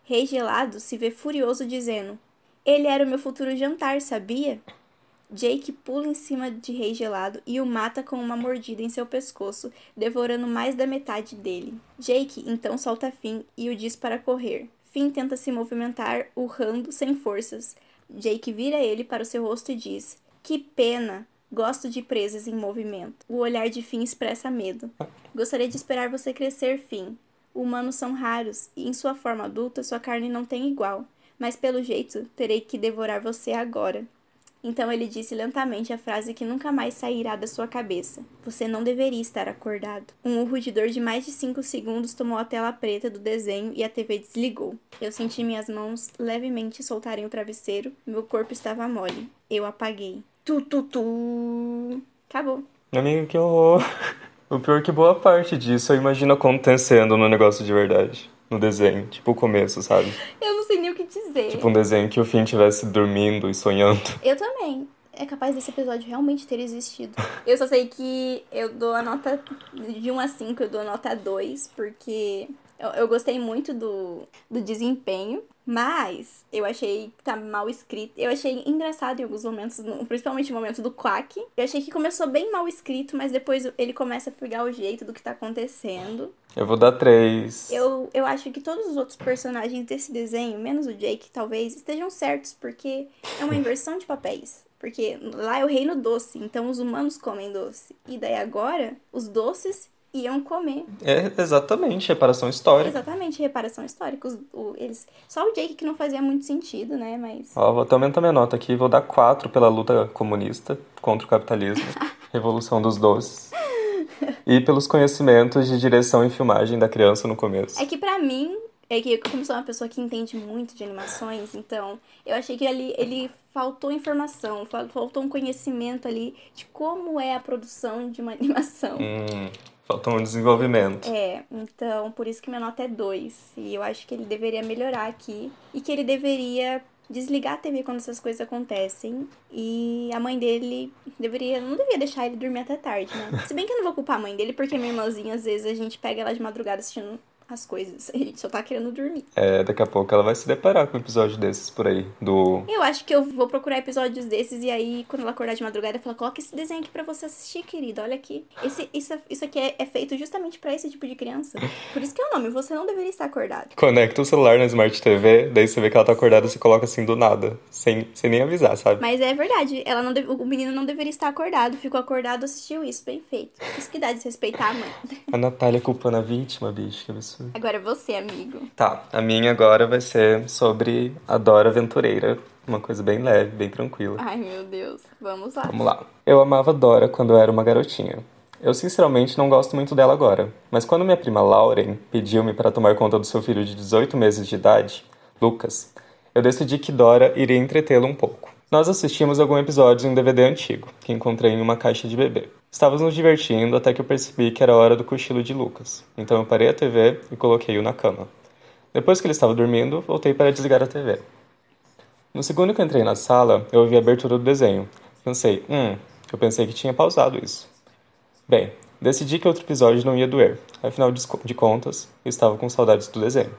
Rei Gelado se vê furioso, dizendo: Ele era o meu futuro jantar, sabia? Jake pula em cima de Rei Gelado e o mata com uma mordida em seu pescoço, devorando mais da metade dele. Jake então solta Finn e o diz para correr. Finn tenta se movimentar, urrando sem forças. Jake vira ele para o seu rosto e diz: Que pena! Gosto de presas em movimento. O olhar de Finn expressa medo. Gostaria de esperar você crescer, Finn. Humanos são raros e em sua forma adulta sua carne não tem igual. Mas pelo jeito terei que devorar você agora. Então ele disse lentamente a frase que nunca mais sairá da sua cabeça. Você não deveria estar acordado. Um urro de dor de mais de 5 segundos tomou a tela preta do desenho e a TV desligou. Eu senti minhas mãos levemente soltarem o travesseiro. Meu corpo estava mole. Eu apaguei. Tu, tu, tu. Acabou. amiga, que horror. [laughs] O pior é que boa parte disso eu imagino acontecendo no negócio de verdade. No desenho. Tipo o começo, sabe? Eu não sei nem o que dizer. Tipo um desenho que o Finn estivesse dormindo e sonhando. [laughs] Eu também. É capaz desse episódio realmente ter existido. [laughs] Eu só sei que eu dou a nota de 1 a 5, eu dou a nota 2, porque eu, eu gostei muito do, do desempenho, mas eu achei que tá mal escrito. Eu achei engraçado em alguns momentos, principalmente no momento do Quack. Eu achei que começou bem mal escrito, mas depois ele começa a pegar o jeito do que tá acontecendo. Eu vou dar três. Eu, eu acho que todos os outros personagens desse desenho, menos o Jake, talvez, estejam certos, porque é uma inversão de papéis. Porque lá é o reino doce, então os humanos comem doce. E daí agora, os doces iam comer. É exatamente, reparação histórica. Exatamente, reparação histórica. Os- o- eles, só o Jake que não fazia muito sentido, né? Mas. Ó, vou até aumentar minha nota aqui. Vou dar quatro pela luta comunista contra o capitalismo. [laughs] Revolução dos doces. E pelos conhecimentos de direção e filmagem da criança no começo. É que pra mim, é que como sou uma pessoa que entende muito de animações, então eu achei que ali ele faltou informação, fal- faltou um conhecimento ali de como é a produção de uma [laughs] animação. Hum, falta um desenvolvimento. É, então por isso que minha nota é 2. E eu acho que ele deveria melhorar aqui e que ele deveria desligar a TV quando essas coisas acontecem. E a mãe dele deveria. Não devia deixar ele dormir até tarde, né? Se bem que eu não vou culpar a mãe dele, porque minha irmãzinha, às vezes, a gente pega ela de madrugada assistindo as coisas. [laughs] A gente só tá querendo dormir. É, daqui a pouco ela vai se deparar com um episódio desses por aí. Do. Eu acho que eu vou procurar episódios desses e aí, quando ela acordar de madrugada, ela coloca esse desenho aqui pra você assistir, querido. Olha aqui. Esse, isso, isso aqui é, é feito justamente pra esse tipo de criança. Por isso que é o nome, você não deveria estar acordado. Conecta o celular na Smart TV, daí você vê que ela tá acordada, você coloca assim do nada. Sem, sem nem avisar, sabe? Mas é verdade, ela não deve- o menino não deveria estar acordado, ficou acordado, assistiu isso, bem feito. Isso que dá de respeitar a mãe. A Natália culpando a vítima, bicho, que absurdo. Agora você, amigo. Tá, a minha agora vai ser sobre a Dora Aventureira. Uma coisa bem leve, bem tranquila. Ai, meu Deus. Vamos lá. Vamos lá. Eu amava Dora quando eu era uma garotinha. Eu sinceramente não gosto muito dela agora, mas quando minha prima Lauren pediu-me para tomar conta do seu filho de 18 meses de idade, Lucas, eu decidi que Dora iria entretê-lo um pouco. Nós assistimos algum episódio em um DVD antigo, que encontrei em uma caixa de bebê. Estávamos nos divertindo até que eu percebi que era hora do cochilo de Lucas. Então eu parei a TV e coloquei-o na cama. Depois que ele estava dormindo, voltei para desligar a TV. No segundo que eu entrei na sala, eu ouvi a abertura do desenho. Pensei, hum, eu pensei que tinha pausado isso. Bem, decidi que outro episódio não ia doer. Afinal de contas, eu estava com saudades do desenho.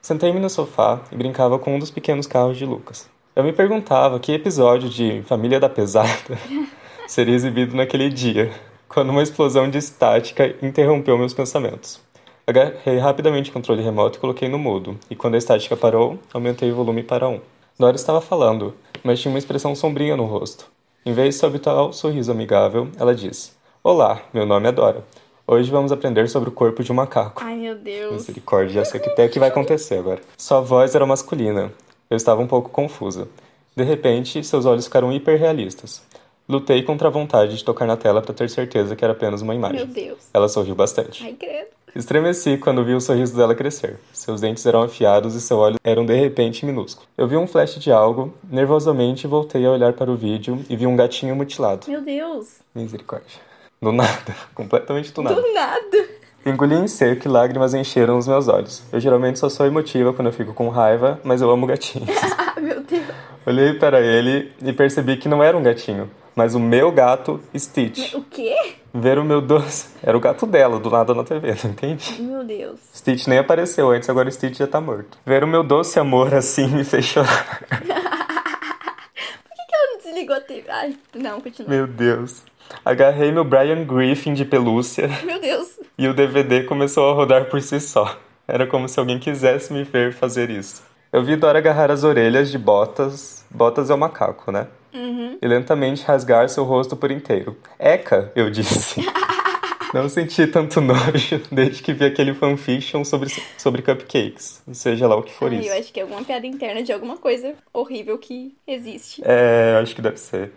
Sentei-me no sofá e brincava com um dos pequenos carros de Lucas. Eu me perguntava que episódio de Família da Pesada [laughs] seria exibido naquele dia, quando uma explosão de estática interrompeu meus pensamentos. Agarrei rapidamente o controle remoto e coloquei no mudo, e quando a estática parou, aumentei o volume para 1. Dora estava falando, mas tinha uma expressão sombria no rosto. Em vez de seu habitual sorriso amigável, ela disse: Olá, meu nome é Dora. Hoje vamos aprender sobre o corpo de um macaco. Ai, meu Deus. Misericórdia, já sei o que vai acontecer agora. Sua voz era masculina. Eu estava um pouco confusa. De repente, seus olhos ficaram hiperrealistas. Lutei contra a vontade de tocar na tela para ter certeza que era apenas uma imagem. Meu Deus. Ela sorriu bastante. Ai, credo. Estremeci quando vi o sorriso dela crescer. Seus dentes eram afiados e seus olhos eram de repente minúsculos. Eu vi um flash de algo, nervosamente voltei a olhar para o vídeo e vi um gatinho mutilado. Meu Deus. Misericórdia. Do nada, [laughs] completamente do nada. Do nada. Engoli em seco e lágrimas encheram os meus olhos. Eu geralmente só sou emotiva quando eu fico com raiva, mas eu amo gatinhos. [laughs] Ah, meu Deus. Olhei para ele e percebi que não era um gatinho, mas o meu gato, Stitch. O quê? Ver o meu doce. Era o gato dela, do nada na TV, não entende? Meu Deus. Stitch nem apareceu antes, agora o Stitch já tá morto. Ver o meu doce amor assim me fez chorar. [laughs] Por que, que ela não desligou a TV? Ai, não, continua. Meu Deus. Agarrei meu Brian Griffin de pelúcia [laughs] Meu Deus. e o DVD começou a rodar por si só. Era como se alguém quisesse me ver fazer isso. Eu vi Dora agarrar as orelhas de Botas. Botas é o macaco, né? Uhum. E lentamente rasgar seu rosto por inteiro. Eca, eu disse. [laughs] Não senti tanto [laughs] nojo desde que vi aquele fanfiction sobre, sobre cupcakes. Seja lá o que for Ai, isso. eu acho que é alguma piada interna de alguma coisa horrível que existe. É, acho que deve ser.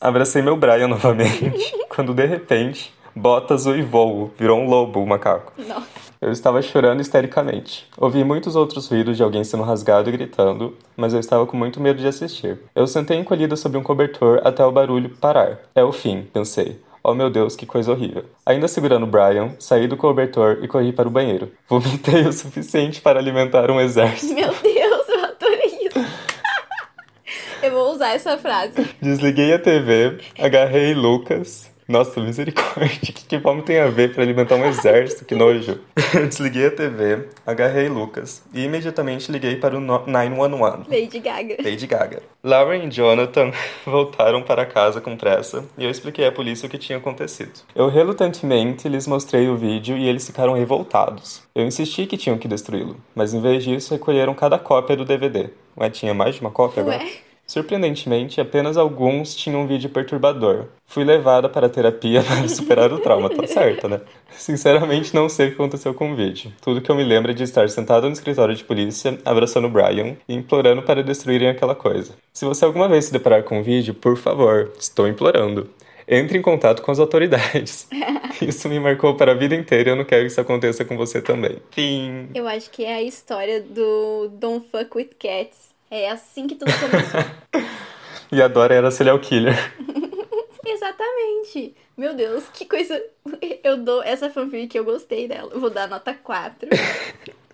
Abracei meu Brian [laughs] novamente, quando de repente, Botas uivou, virou um lobo, o macaco. Nossa. Eu estava chorando histericamente. Ouvi muitos outros ruídos de alguém sendo rasgado e gritando, mas eu estava com muito medo de assistir. Eu sentei encolhida sobre um cobertor até o barulho parar. É o fim, pensei. Oh meu Deus, que coisa horrível. Ainda segurando Brian, saí do cobertor e corri para o banheiro. Vomitei o suficiente para alimentar um exército. Meu Deus, eu adorei isso. eu vou usar essa frase. Desliguei a TV, agarrei Lucas. Nossa, misericórdia, o [laughs] que, que vamos tem a ver para alimentar um exército? Que nojo. [laughs] Desliguei a TV, agarrei Lucas e imediatamente liguei para o no- 911. Lady Gaga. Lady Gaga. Lauren e Jonathan [laughs] voltaram para casa com pressa e eu expliquei à polícia o que tinha acontecido. Eu relutantemente lhes mostrei o vídeo e eles ficaram revoltados. Eu insisti que tinham que destruí-lo, mas em vez disso recolheram cada cópia do DVD. Ué, tinha mais de uma cópia agora? Surpreendentemente, apenas alguns tinham um vídeo perturbador. Fui levada para a terapia [laughs] para superar o trauma, tá certo, né? Sinceramente, não sei o que aconteceu com o vídeo. Tudo que eu me lembro é de estar sentada no escritório de polícia, abraçando o Brian e implorando para destruírem aquela coisa. Se você alguma vez se deparar com o vídeo, por favor, estou implorando. Entre em contato com as autoridades. [laughs] Isso me marcou para a vida inteira e eu não quero que isso aconteça com você também. Fim. Eu acho que é a história do Don't Fuck With Cats. É assim que tudo começou. [laughs] E a Dora era serial killer. [laughs] Exatamente. Meu Deus, que coisa. Eu dou essa fanfic, eu gostei dela. Eu vou dar nota 4. [laughs]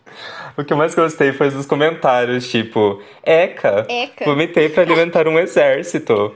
O que eu mais gostei foi dos comentários, tipo, Eca, Eca. vomitei pra alimentar um exército.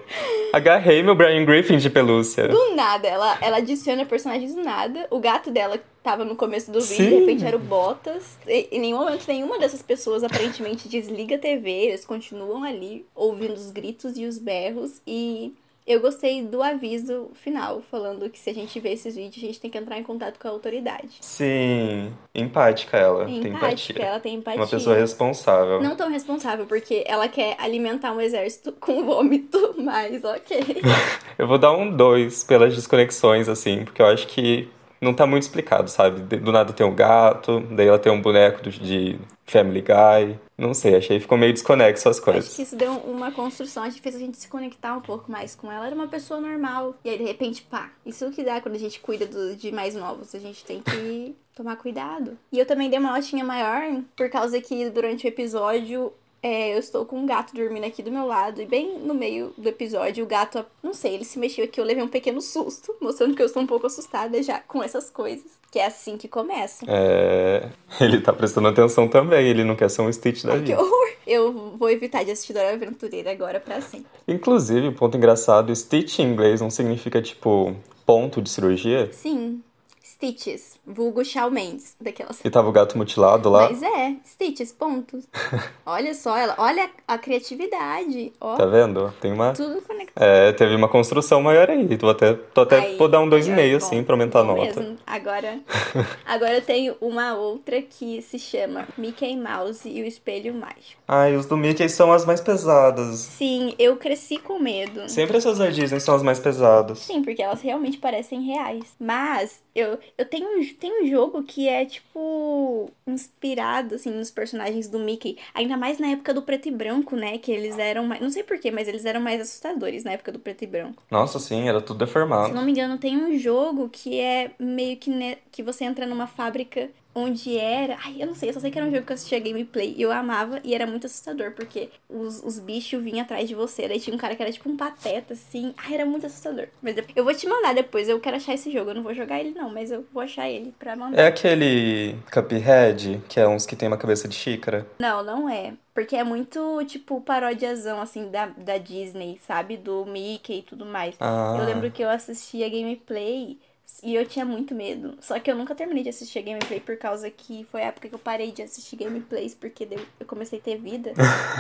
Agarrei meu Brian Griffin de pelúcia. Do nada, ela, ela adiciona personagens do nada. O gato dela tava no começo do vídeo, Sim. de repente era o Botas. E, em nenhum momento nenhuma dessas pessoas aparentemente desliga a TV, eles continuam ali ouvindo os gritos e os berros. E eu gostei do aviso final, falando que se a gente vê esses vídeos, a gente tem que entrar em contato com a autoridade. Sim, empática ela, tem Empática, empatia. ela tem empatia. Uma pessoa responsável. Não tão responsável, porque ela quer alimentar um exército [laughs] com vômito, mas ok. [laughs] Eu vou dar um 2 pelas desconexões, assim, porque eu acho que não tá muito explicado, sabe? Do nada tem um gato, daí ela tem um boneco de Family Guy. Não sei, achei ficou meio desconexo as Acho que coisas. isso deu uma construção, acho que fez a gente se conectar um pouco mais com ela. Era uma pessoa normal. E aí, de repente, pá. Isso que dá quando a gente cuida do- de mais novos. A gente tem que [laughs] tomar cuidado. E eu também dei uma notinha maior, por causa que durante o episódio é, eu estou com um gato dormindo aqui do meu lado, e bem no meio do episódio, o gato, não sei, ele se mexeu aqui, eu levei um pequeno susto, [laughs] mostrando que eu estou um pouco assustada já com essas coisas. Que é assim que começa. É. [laughs] Ele tá prestando atenção também, ele não quer ser um Stitch da Ai, vida. que horror! Eu vou evitar de assistir Dora Aventureira agora pra sempre. Inclusive, ponto engraçado, Stitch em inglês não significa, tipo, ponto de cirurgia? Sim, Stitches, vulgo Shawn Mendes, daquelas. E tava o gato mutilado lá. Mas é, Stitches, pontos. [laughs] olha só, ela, olha a criatividade, ó, Tá vendo? Tem uma. tudo conectado. É, teve uma construção maior aí. Tô até, tô até Aí, vou dar um 2,5 melhor, assim pra aumentar a nota. mesmo. Agora, [laughs] agora eu tenho uma outra que se chama Mickey Mouse e o Espelho Mágico. Ai, os do Mickey são as mais pesadas. Sim, eu cresci com medo. Sempre essas da Disney são as mais pesadas. Sim, porque elas realmente parecem reais. Mas eu, eu tenho, um- tem um jogo que é, tipo, inspirado, assim, nos personagens do Mickey. Ainda mais na época do preto e branco, né? Que eles eram mais. Não sei porquê, mas eles eram mais assustadores na época do preto e branco. Nossa, sim, era tudo Se deformado. não me engano, tem um jogo que é meio que, ne- que você entra numa fábrica onde era. Ai, eu não sei, eu só sei que era um jogo que eu assistia gameplay e eu amava e era muito assustador, porque os, os bichos vinham atrás de você. Daí tinha um cara que era tipo um pateta, assim. Ai, era muito assustador. Mas eu- vou te mandar depois, eu quero achar esse jogo. Eu não vou jogar ele, não, mas eu vou achar ele pra mandar. É aquele Cuphead, que é uns que tem uma cabeça de xícara. Não, não é. Porque é muito, tipo, parodiazão, assim, da, da Disney, sabe? Do Mickey e tudo mais. Ah. Eu lembro que eu assistia gameplay e eu tinha muito medo. Só que eu nunca terminei de assistir gameplay por causa que foi a época que eu parei de assistir gameplays, porque eu comecei a ter vida.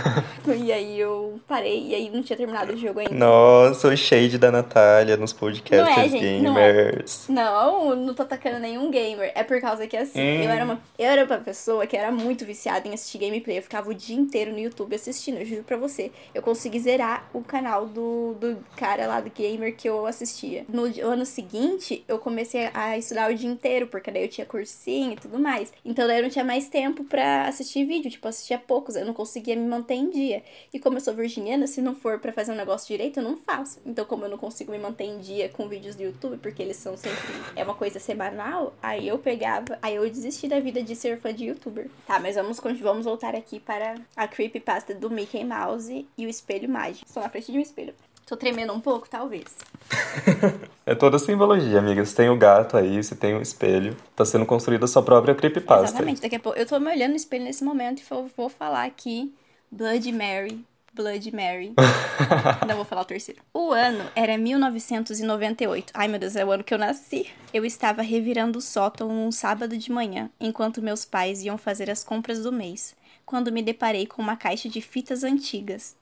[laughs] e aí eu parei, e aí não tinha terminado o jogo ainda. Nossa, o shade da Natália nos podcasts Não é, gente, não é. gamers. Não, não tô atacando nenhum gamer. É por causa que, assim, Hum. eu, era uma, eu era uma pessoa que era muito viciada em assistir gameplay. Eu ficava o dia inteiro no YouTube assistindo, eu juro pra você. Eu consegui zerar o canal do, do cara lá do gamer que eu assistia. No ano seguinte, eu comecei a estudar o dia inteiro, porque daí eu tinha cursinho e tudo mais. Então daí eu não tinha mais tempo pra assistir vídeo. Tipo, eu assistia poucos, eu não conseguia me manter em dia. E como eu sou virginiana, se não for pra fazer um negócio direito, eu não faço. Então, como eu não consigo me manter em dia com vídeos do YouTube, porque eles são sempre. É uma coisa semanal, aí eu pegava. Aí eu desisti da vida de ser fã de youtuber. Tá, mas vamos, vamos voltar aqui para a creepypasta do Mickey Mouse e o espelho mágico. Estou na frente de um espelho. Tô tremendo um pouco, talvez. [laughs] É toda simbologia, amiga. Você tem o gato aí, você tem o espelho. Tá sendo construída a sua própria creepypasta. Exatamente. Daqui a pouco. Eu tô me olhando no espelho nesse momento e vou, vou falar aqui Blood Mary. Blood Mary. [laughs] Não vou falar o terceiro. O ano era 1998. Ai, meu Deus, é o ano que eu nasci. Eu estava revirando o sótão um sábado de manhã, enquanto meus pais iam fazer as compras do mês, quando me deparei com uma caixa de fitas antigas.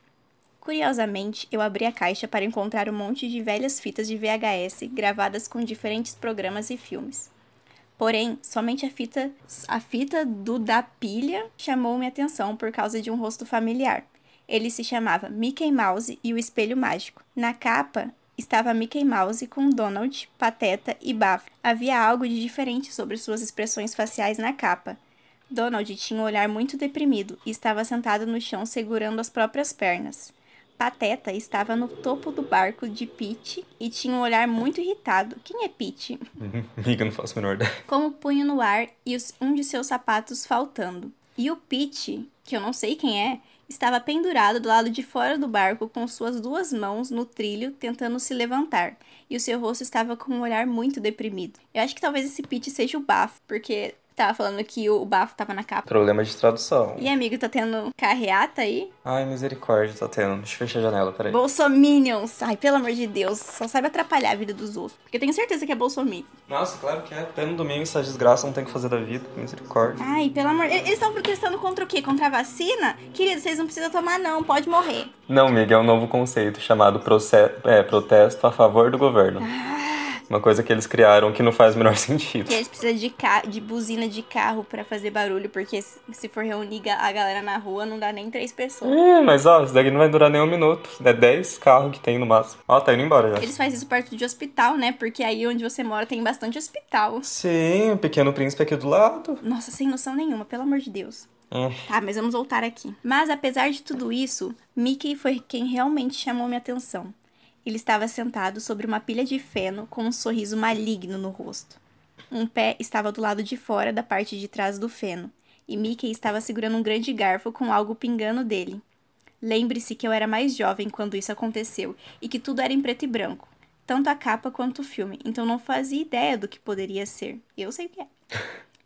Curiosamente, eu abri a caixa para encontrar um monte de velhas fitas de VHS gravadas com diferentes programas e filmes. Porém, somente a fita, a fita do da pilha chamou minha atenção por causa de um rosto familiar. Ele se chamava Mickey Mouse e o Espelho Mágico. Na capa estava Mickey Mouse com Donald, Pateta e Bafo. Havia algo de diferente sobre suas expressões faciais na capa. Donald tinha um olhar muito deprimido e estava sentado no chão segurando as próprias pernas. Pateta estava no topo do barco de Pete e tinha um olhar muito irritado. Quem é Pete? [laughs] Amiga, não faço a menor ideia. com o punho no ar e um de seus sapatos faltando. E o Pete, que eu não sei quem é, estava pendurado do lado de fora do barco com suas duas mãos no trilho tentando se levantar. E o seu rosto estava com um olhar muito deprimido. Eu acho que talvez esse Pete seja o Bafo, porque tava falando que o Bafo tava na capa. Problema de tradução. E amigo, tá tendo carreata aí? Ai, misericórdia, tá tendo. Deixa eu fechar a janela, peraí. Bolsominions! Ai, pelo amor de Deus, só sabe atrapalhar a vida dos outros. Porque eu tenho certeza que é Bolsominion. Nossa, claro que é. Até no domingo essa desgraça não tem o que fazer da vida. Misericórdia. Ai, pelo amor. Eles estão protestando contra o quê? Contra a vacina? Querido, vocês não precisam tomar, não. Pode morrer. Não, amiga, é um novo conceito chamado proce- é, protesto a favor do governo. Uma coisa que eles criaram que não faz o menor [laughs] sentido. Que eles precisam de, de buzina de carro pra fazer barulho, porque se for reunir a galera na rua, não dá nem três pessoas. É, mas ó, isso daqui não vai durar nem um minuto. É 10 carros que tem no máximo. Ó, tá indo embora já. Eles fazem isso perto de hospital, né? Porque aí onde você mora tem bastante hospital. Sim, o Pequeno Príncipe aqui do lado. Nossa, sem noção nenhuma, pelo amor de Deus. Hum. Tá, mas vamos voltar aqui. Mas apesar de tudo isso, Mickey foi quem realmente chamou minha atenção. Ele estava sentado sobre uma pilha de feno com um sorriso maligno no rosto. Um pé estava do lado de fora da parte de trás do feno, e Mickey estava segurando um grande garfo com algo pingando dele. Lembre-se que eu era mais jovem quando isso aconteceu e que tudo era em preto e branco, tanto a capa quanto o filme, então não fazia ideia do que poderia ser. Eu sei o que é.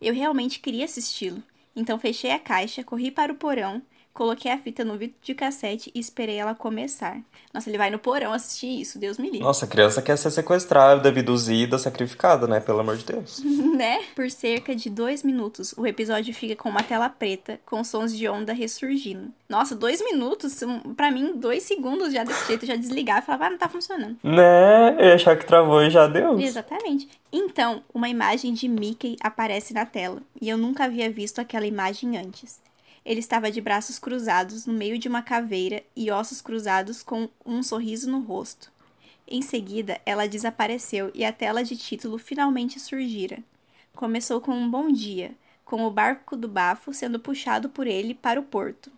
Eu realmente queria assisti-lo, então fechei a caixa, corri para o porão Coloquei a fita no vídeo de cassete e esperei ela começar. Nossa, ele vai no porão assistir isso, Deus me livre. Nossa, a criança quer ser sequestrada, abduzida, sacrificada, né? Pelo amor de Deus. [laughs] né? Por cerca de dois minutos, o episódio fica com uma tela preta, com sons de onda ressurgindo. Nossa, dois minutos? para mim, dois segundos já desse jeito, já desligar e falava, ah, não tá funcionando. Né? Eu ia achar que travou e já deu. Exatamente. Então, uma imagem de Mickey aparece na tela, e eu nunca havia visto aquela imagem antes. Ele estava de braços cruzados no meio de uma caveira e ossos cruzados com um sorriso no rosto. Em seguida, ela desapareceu e a tela de título finalmente surgira. Começou com um bom dia, com o barco do Bafo sendo puxado por ele para o porto.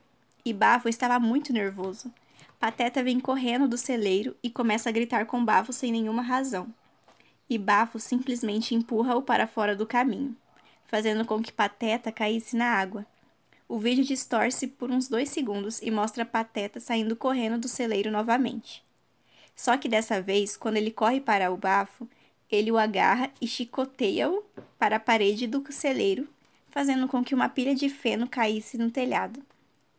E Bafo estava muito nervoso. Pateta vem correndo do celeiro e começa a gritar com Bafo sem nenhuma razão. E Bafo simplesmente empurra-o para fora do caminho, fazendo com que Pateta caísse na água. O vídeo distorce por uns dois segundos e mostra Pateta saindo correndo do celeiro novamente. Só que dessa vez, quando ele corre para o bafo, ele o agarra e chicoteia-o para a parede do celeiro, fazendo com que uma pilha de feno caísse no telhado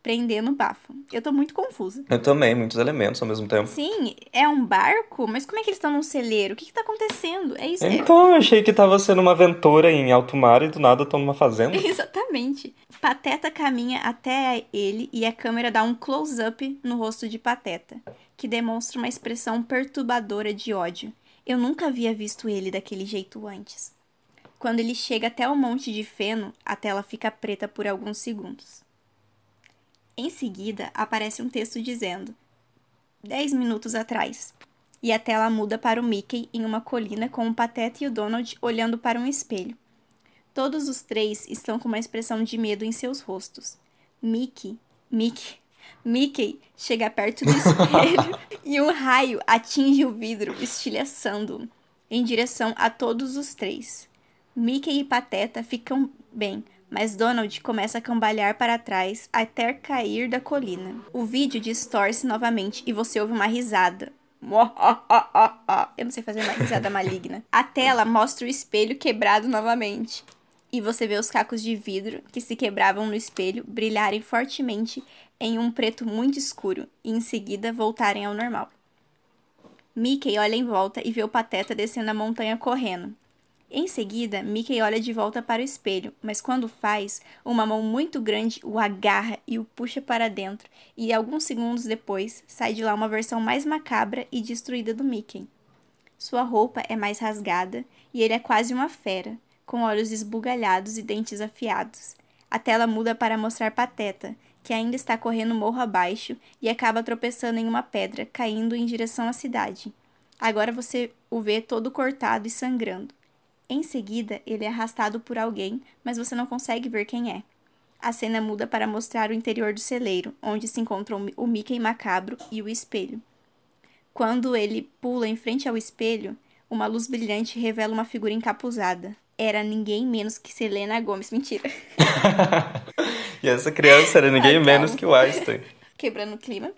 prendendo o bafo. Eu tô muito confusa. Eu também, muitos elementos ao mesmo tempo. Sim, é um barco, mas como é que eles estão num celeiro? O que que tá acontecendo? É isso Então, eu achei que tava sendo uma aventura em alto mar e do nada estão numa fazenda. [laughs] Exatamente. Pateta caminha até ele e a câmera dá um close-up no rosto de Pateta, que demonstra uma expressão perturbadora de ódio. Eu nunca havia visto ele daquele jeito antes. Quando ele chega até o monte de feno, a tela fica preta por alguns segundos. Em seguida, aparece um texto dizendo: 10 minutos atrás. E a tela muda para o Mickey em uma colina com o Pateta e o Donald olhando para um espelho. Todos os três estão com uma expressão de medo em seus rostos. Mickey, Mickey, Mickey chega perto do espelho [laughs] e um raio atinge o vidro, estilhaçando em direção a todos os três. Mickey e Pateta ficam bem, mas Donald começa a cambalhar para trás até cair da colina. O vídeo distorce novamente e você ouve uma risada. Eu não sei fazer uma risada maligna. A tela mostra o espelho quebrado novamente. E você vê os cacos de vidro que se quebravam no espelho brilharem fortemente em um preto muito escuro e em seguida voltarem ao normal. Mickey olha em volta e vê o Pateta descendo a montanha correndo. Em seguida, Mickey olha de volta para o espelho, mas quando faz, uma mão muito grande o agarra e o puxa para dentro, e alguns segundos depois sai de lá uma versão mais macabra e destruída do Mickey. Sua roupa é mais rasgada e ele é quase uma fera, com olhos esbugalhados e dentes afiados. A tela muda para mostrar Pateta, que ainda está correndo morro abaixo e acaba tropeçando em uma pedra, caindo em direção à cidade. Agora você o vê todo cortado e sangrando. Em seguida, ele é arrastado por alguém, mas você não consegue ver quem é. A cena muda para mostrar o interior do celeiro, onde se encontram o Mickey macabro e o espelho. Quando ele pula em frente ao espelho, uma luz brilhante revela uma figura encapuzada. Era ninguém menos que Selena Gomes. Mentira. [laughs] e essa criança era ninguém menos que o Einstein. [laughs] Quebrando o clima.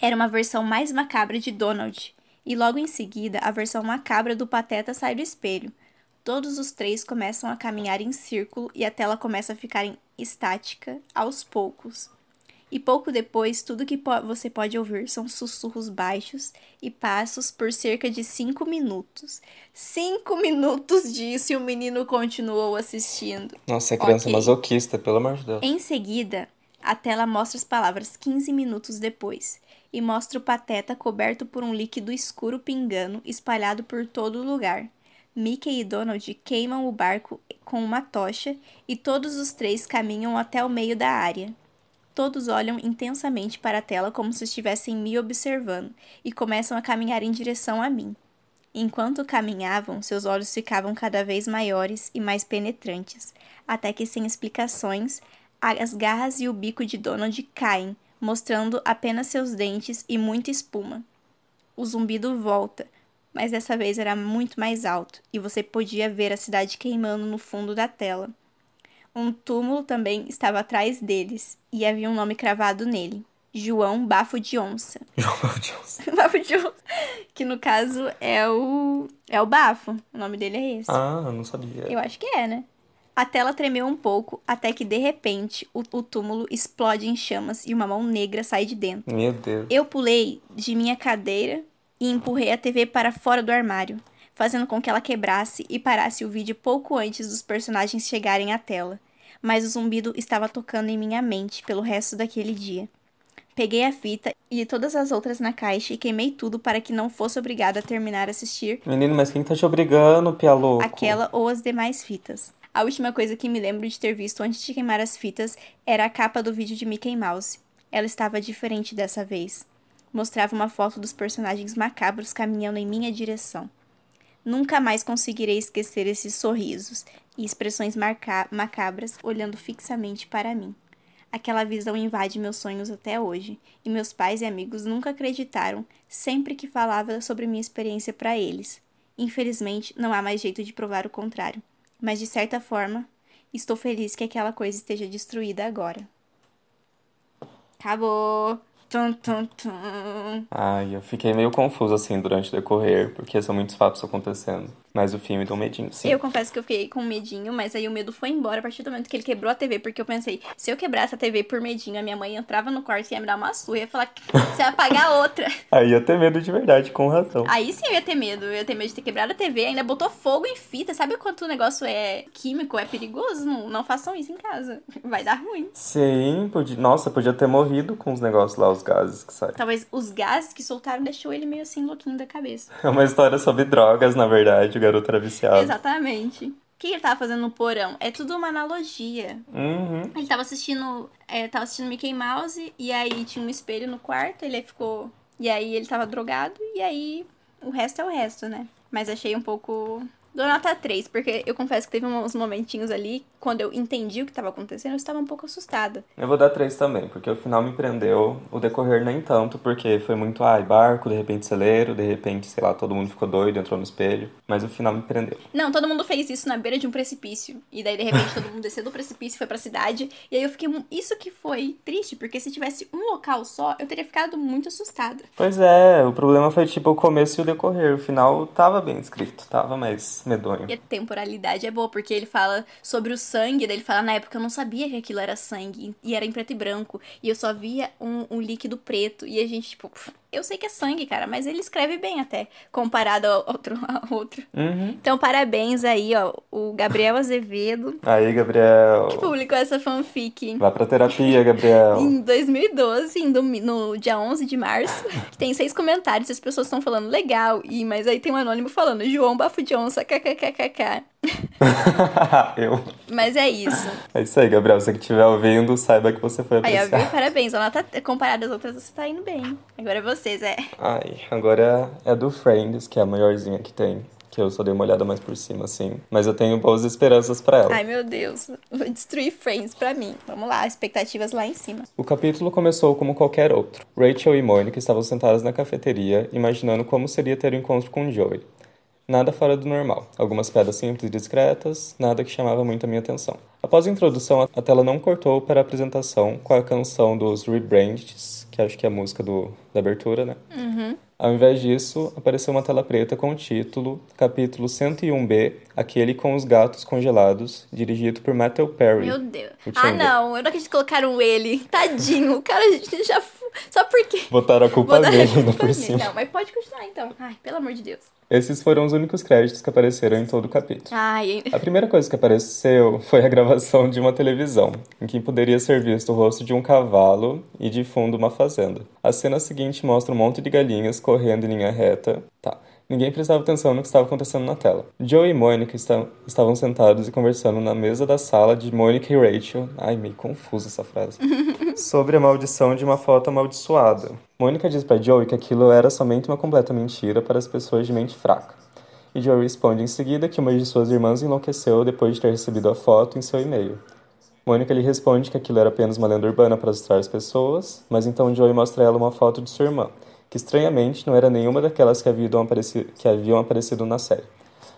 Era uma versão mais macabra de Donald. E logo em seguida, a versão macabra do Pateta sai do espelho, Todos os três começam a caminhar em círculo e a tela começa a ficar estática aos poucos. E pouco depois, tudo que po você pode ouvir são sussurros baixos e passos por cerca de cinco minutos. Cinco minutos disso e o menino continuou assistindo. Nossa, é criança okay. masoquista, pelo amor de Deus. Em seguida, a tela mostra as palavras 15 minutos depois e mostra o pateta coberto por um líquido escuro pingando espalhado por todo o lugar. Mickey e Donald queimam o barco com uma tocha e todos os três caminham até o meio da área. Todos olham intensamente para a tela como se estivessem me observando e começam a caminhar em direção a mim. Enquanto caminhavam, seus olhos ficavam cada vez maiores e mais penetrantes, até que, sem explicações, as garras e o bico de Donald caem, mostrando apenas seus dentes e muita espuma. O zumbido volta, mas dessa vez era muito mais alto e você podia ver a cidade queimando no fundo da tela. Um túmulo também estava atrás deles e havia um nome cravado nele. João Bafo de Onça. [laughs] João Bafo de Onça. [laughs] Bafo de Onça. Que no caso é o. É o Bafo. O nome dele é esse. Ah, eu não sabia. Eu acho que é, né? A tela tremeu um pouco, até que de repente o, o, túmulo explode em chamas e uma mão negra sai de dentro. Meu Deus. Eu pulei de minha cadeira e empurrei a TV para fora do armário, fazendo com que ela quebrasse e parasse o vídeo pouco antes dos personagens chegarem à tela. Mas o zumbido estava tocando em minha mente pelo resto daquele dia. Peguei a fita e todas as outras na caixa e queimei tudo para que não fosse obrigada a terminar a assistir. Menino, mas quem tá te obrigando, pia louco? Aquela ou as demais fitas. A última coisa que me lembro de ter visto antes de queimar as fitas era a capa do vídeo de Mickey Mouse. Ela estava diferente dessa vez. Mostrava uma foto dos personagens macabros caminhando em minha direção. Nunca mais conseguirei esquecer esses sorrisos e expressões macabras olhando fixamente para mim. Aquela visão invade meus sonhos até hoje, e meus pais e amigos nunca acreditaram sempre que falava sobre minha experiência para eles. Infelizmente, não há mais jeito de provar o contrário mas de certa forma, estou feliz que aquela coisa esteja destruída agora. Acabou! Tum, tum, tum. Ai, eu fiquei meio confuso assim durante o decorrer, porque são muitos fatos acontecendo. Mas o filme deu um medinho, sim. Eu confesso que eu fiquei com medinho, mas aí o medo foi embora a partir do momento que ele quebrou a TV, porque eu pensei, se eu quebrasse a TV por medinho, a minha mãe entrava no quarto e ia me dar uma surra, ia falar, você vai pagar outra. [laughs] aí ia ter medo de verdade, com razão. Aí sim eu ia ter medo, eu ia ter medo de ter quebrado a TV, ainda botou fogo em fita, sabe quanto o negócio é químico, é perigoso? Não, não façam isso em casa, [laughs] vai dar ruim. Sim, podia, nossa, podia ter morrido com os negócios lá, os gases que saem. Talvez os gases que soltaram deixou ele meio assim louquinho da cabeça. É uma história sobre drogas, na verdade, garoto era viciado. Exatamente. O que ele tava fazendo no porão? É tudo uma analogia. Uhum. Ele tava assistindo. É, tava assistindo Mickey Mouse e aí tinha um espelho no quarto, ele ficou. E aí ele tava drogado, e aí o resto é o resto, né? Mas achei um pouco Dou nota 3, porque eu confesso que teve uns momentinhos ali, quando eu entendi o que estava acontecendo, eu estava um pouco assustada. Eu vou dar 3 também, porque o final me prendeu, o decorrer nem tanto, porque foi muito, ai, barco, de repente celeiro, de repente, sei lá, todo mundo ficou doido, entrou no espelho, mas o final me prendeu. Não, todo mundo fez isso na beira de um precipício, e daí de repente todo mundo desceu do precipício e foi pra cidade, e aí eu fiquei, isso que foi triste, porque se tivesse um local só, eu teria ficado muito assustada. Pois é, o problema foi tipo o começo e o decorrer, o final tava bem escrito, tava, mas medonho. E a temporalidade é boa, porque ele fala sobre o sangue, daí ele fala, na época eu não sabia que aquilo era sangue, e era em preto e branco, e eu só via um, um líquido preto, e a gente, tipo, eu sei que é sangue, cara, mas ele escreve bem até, comparado ao outro. [laughs] Ao outro. Uhum. Então, parabéns aí, ó, o Gabriel Azevedo. [laughs] Aí, Gabriel. Que publicou essa fanfic. Vá pra terapia, Gabriel. em 2012, no, no dia 11 de março. [laughs] tem seis comentários, as pessoas estão falando legal, e mas aí tem um anônimo falando João Bafo de Onça, kkkk. [laughs] eu. Mas é isso. É isso aí, Gabriel. Você estiver ouvindo, saiba que você foi apreciado. Aí, parabéns. A nota, comparada às outras, você tá indo bem. Agora é vocês, é. Ai, agora é do Friends, que é a maiorzinha que tem. Que eu só dei uma olhada mais por cima, assim. Mas eu tenho boas esperanças para ela. Ai, meu Deus. Vou destruir Friends pra mim. Vamos lá, expectativas lá em cima. O capítulo começou como qualquer outro. Rachel e Monica estavam sentadas na cafeteria, imaginando como seria ter o um encontro com Joey. Nada fora do normal. Algumas pedras simples e discretas, nada que chamava muito a minha atenção. Após a introdução, a tela não cortou para a apresentação com a canção dos Rebrands, que acho que é a música do, da abertura, né? Uhum. Ao invés disso, apareceu uma tela preta com o título Capítulo 101B, aquele com os gatos congelados, dirigido por Matthew Perry. Meu Deus. Ah, não, eu não acredito que colocaram ele. Tadinho, o cara [laughs] já. Só porque. [laughs] Botaram a culpa Botaram dele ainda por cima. Não, mas pode continuar então. Ai, pelo amor de Deus. Esses foram os únicos créditos que apareceram em todo o capítulo. Ai. A primeira coisa que apareceu foi a gravação de uma televisão, em que poderia ser visto o rosto de um cavalo e de fundo uma fazenda. A cena seguinte mostra um monte de galinhas correndo em linha reta. Tá. Ninguém prestava atenção no que estava acontecendo na tela. Joe e Mônica estavam sentados e conversando na mesa da sala de Mônica e Rachel. Ai, meio confusa essa frase. [laughs] sobre a maldição de uma foto amaldiçoada. Mônica diz para Joey que aquilo era somente uma completa mentira para as pessoas de mente fraca. E Joey responde em seguida que uma de suas irmãs enlouqueceu depois de ter recebido a foto em seu e-mail. Mônica lhe responde que aquilo era apenas uma lenda urbana para assustar as pessoas, mas então Joey mostra a ela uma foto de sua irmã, que estranhamente não era nenhuma daquelas que haviam aparecido, que haviam aparecido na série.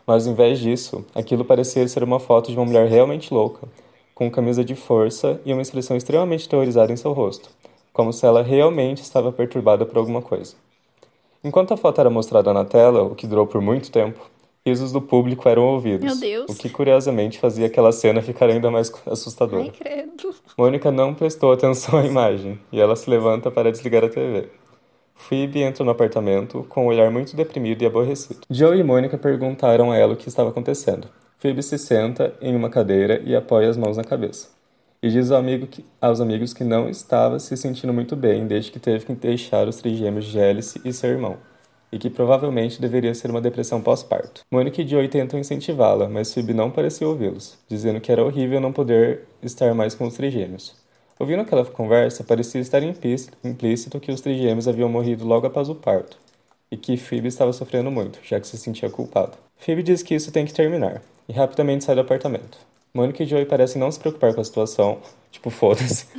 Mas, ao invés disso, aquilo parecia ser uma foto de uma mulher realmente louca, com camisa de força e uma expressão extremamente teorizada em seu rosto, como se ela realmente estava perturbada por alguma coisa. Enquanto a foto era mostrada na tela, o que durou por muito tempo, risos do público eram ouvidos. Meu Deus. O que curiosamente fazia aquela cena ficar ainda mais [laughs] assustadora. Ai, credo. Mônica não prestou atenção à imagem e ela se levanta para desligar a TV. Phoebe entra no apartamento com um olhar muito deprimido e aborrecido. Joe e Mônica perguntaram a ela o que estava acontecendo. Phoebe se senta em uma cadeira e apoia as mãos na cabeça. E diz ao amigo que, aos amigos que não estava se sentindo muito bem desde que teve que deixar os trigêmeos de Alice e seu irmão, e que provavelmente deveria ser uma depressão pós-parto. Mônica e Joey tentam incentivá-la, mas Phoebe não parecia ouvi-los, dizendo que era horrível não poder estar mais com os trigêmeos. Ouvindo aquela conversa, parecia estar implícito que os trigêmeos haviam morrido logo após o parto, e que Phoebe estava sofrendo muito, já que se sentia culpada. Phoebe diz que isso tem que terminar, e rapidamente sai do apartamento. Mônica e Joey parecem não se preocupar com a situação, tipo, foda-se. [laughs]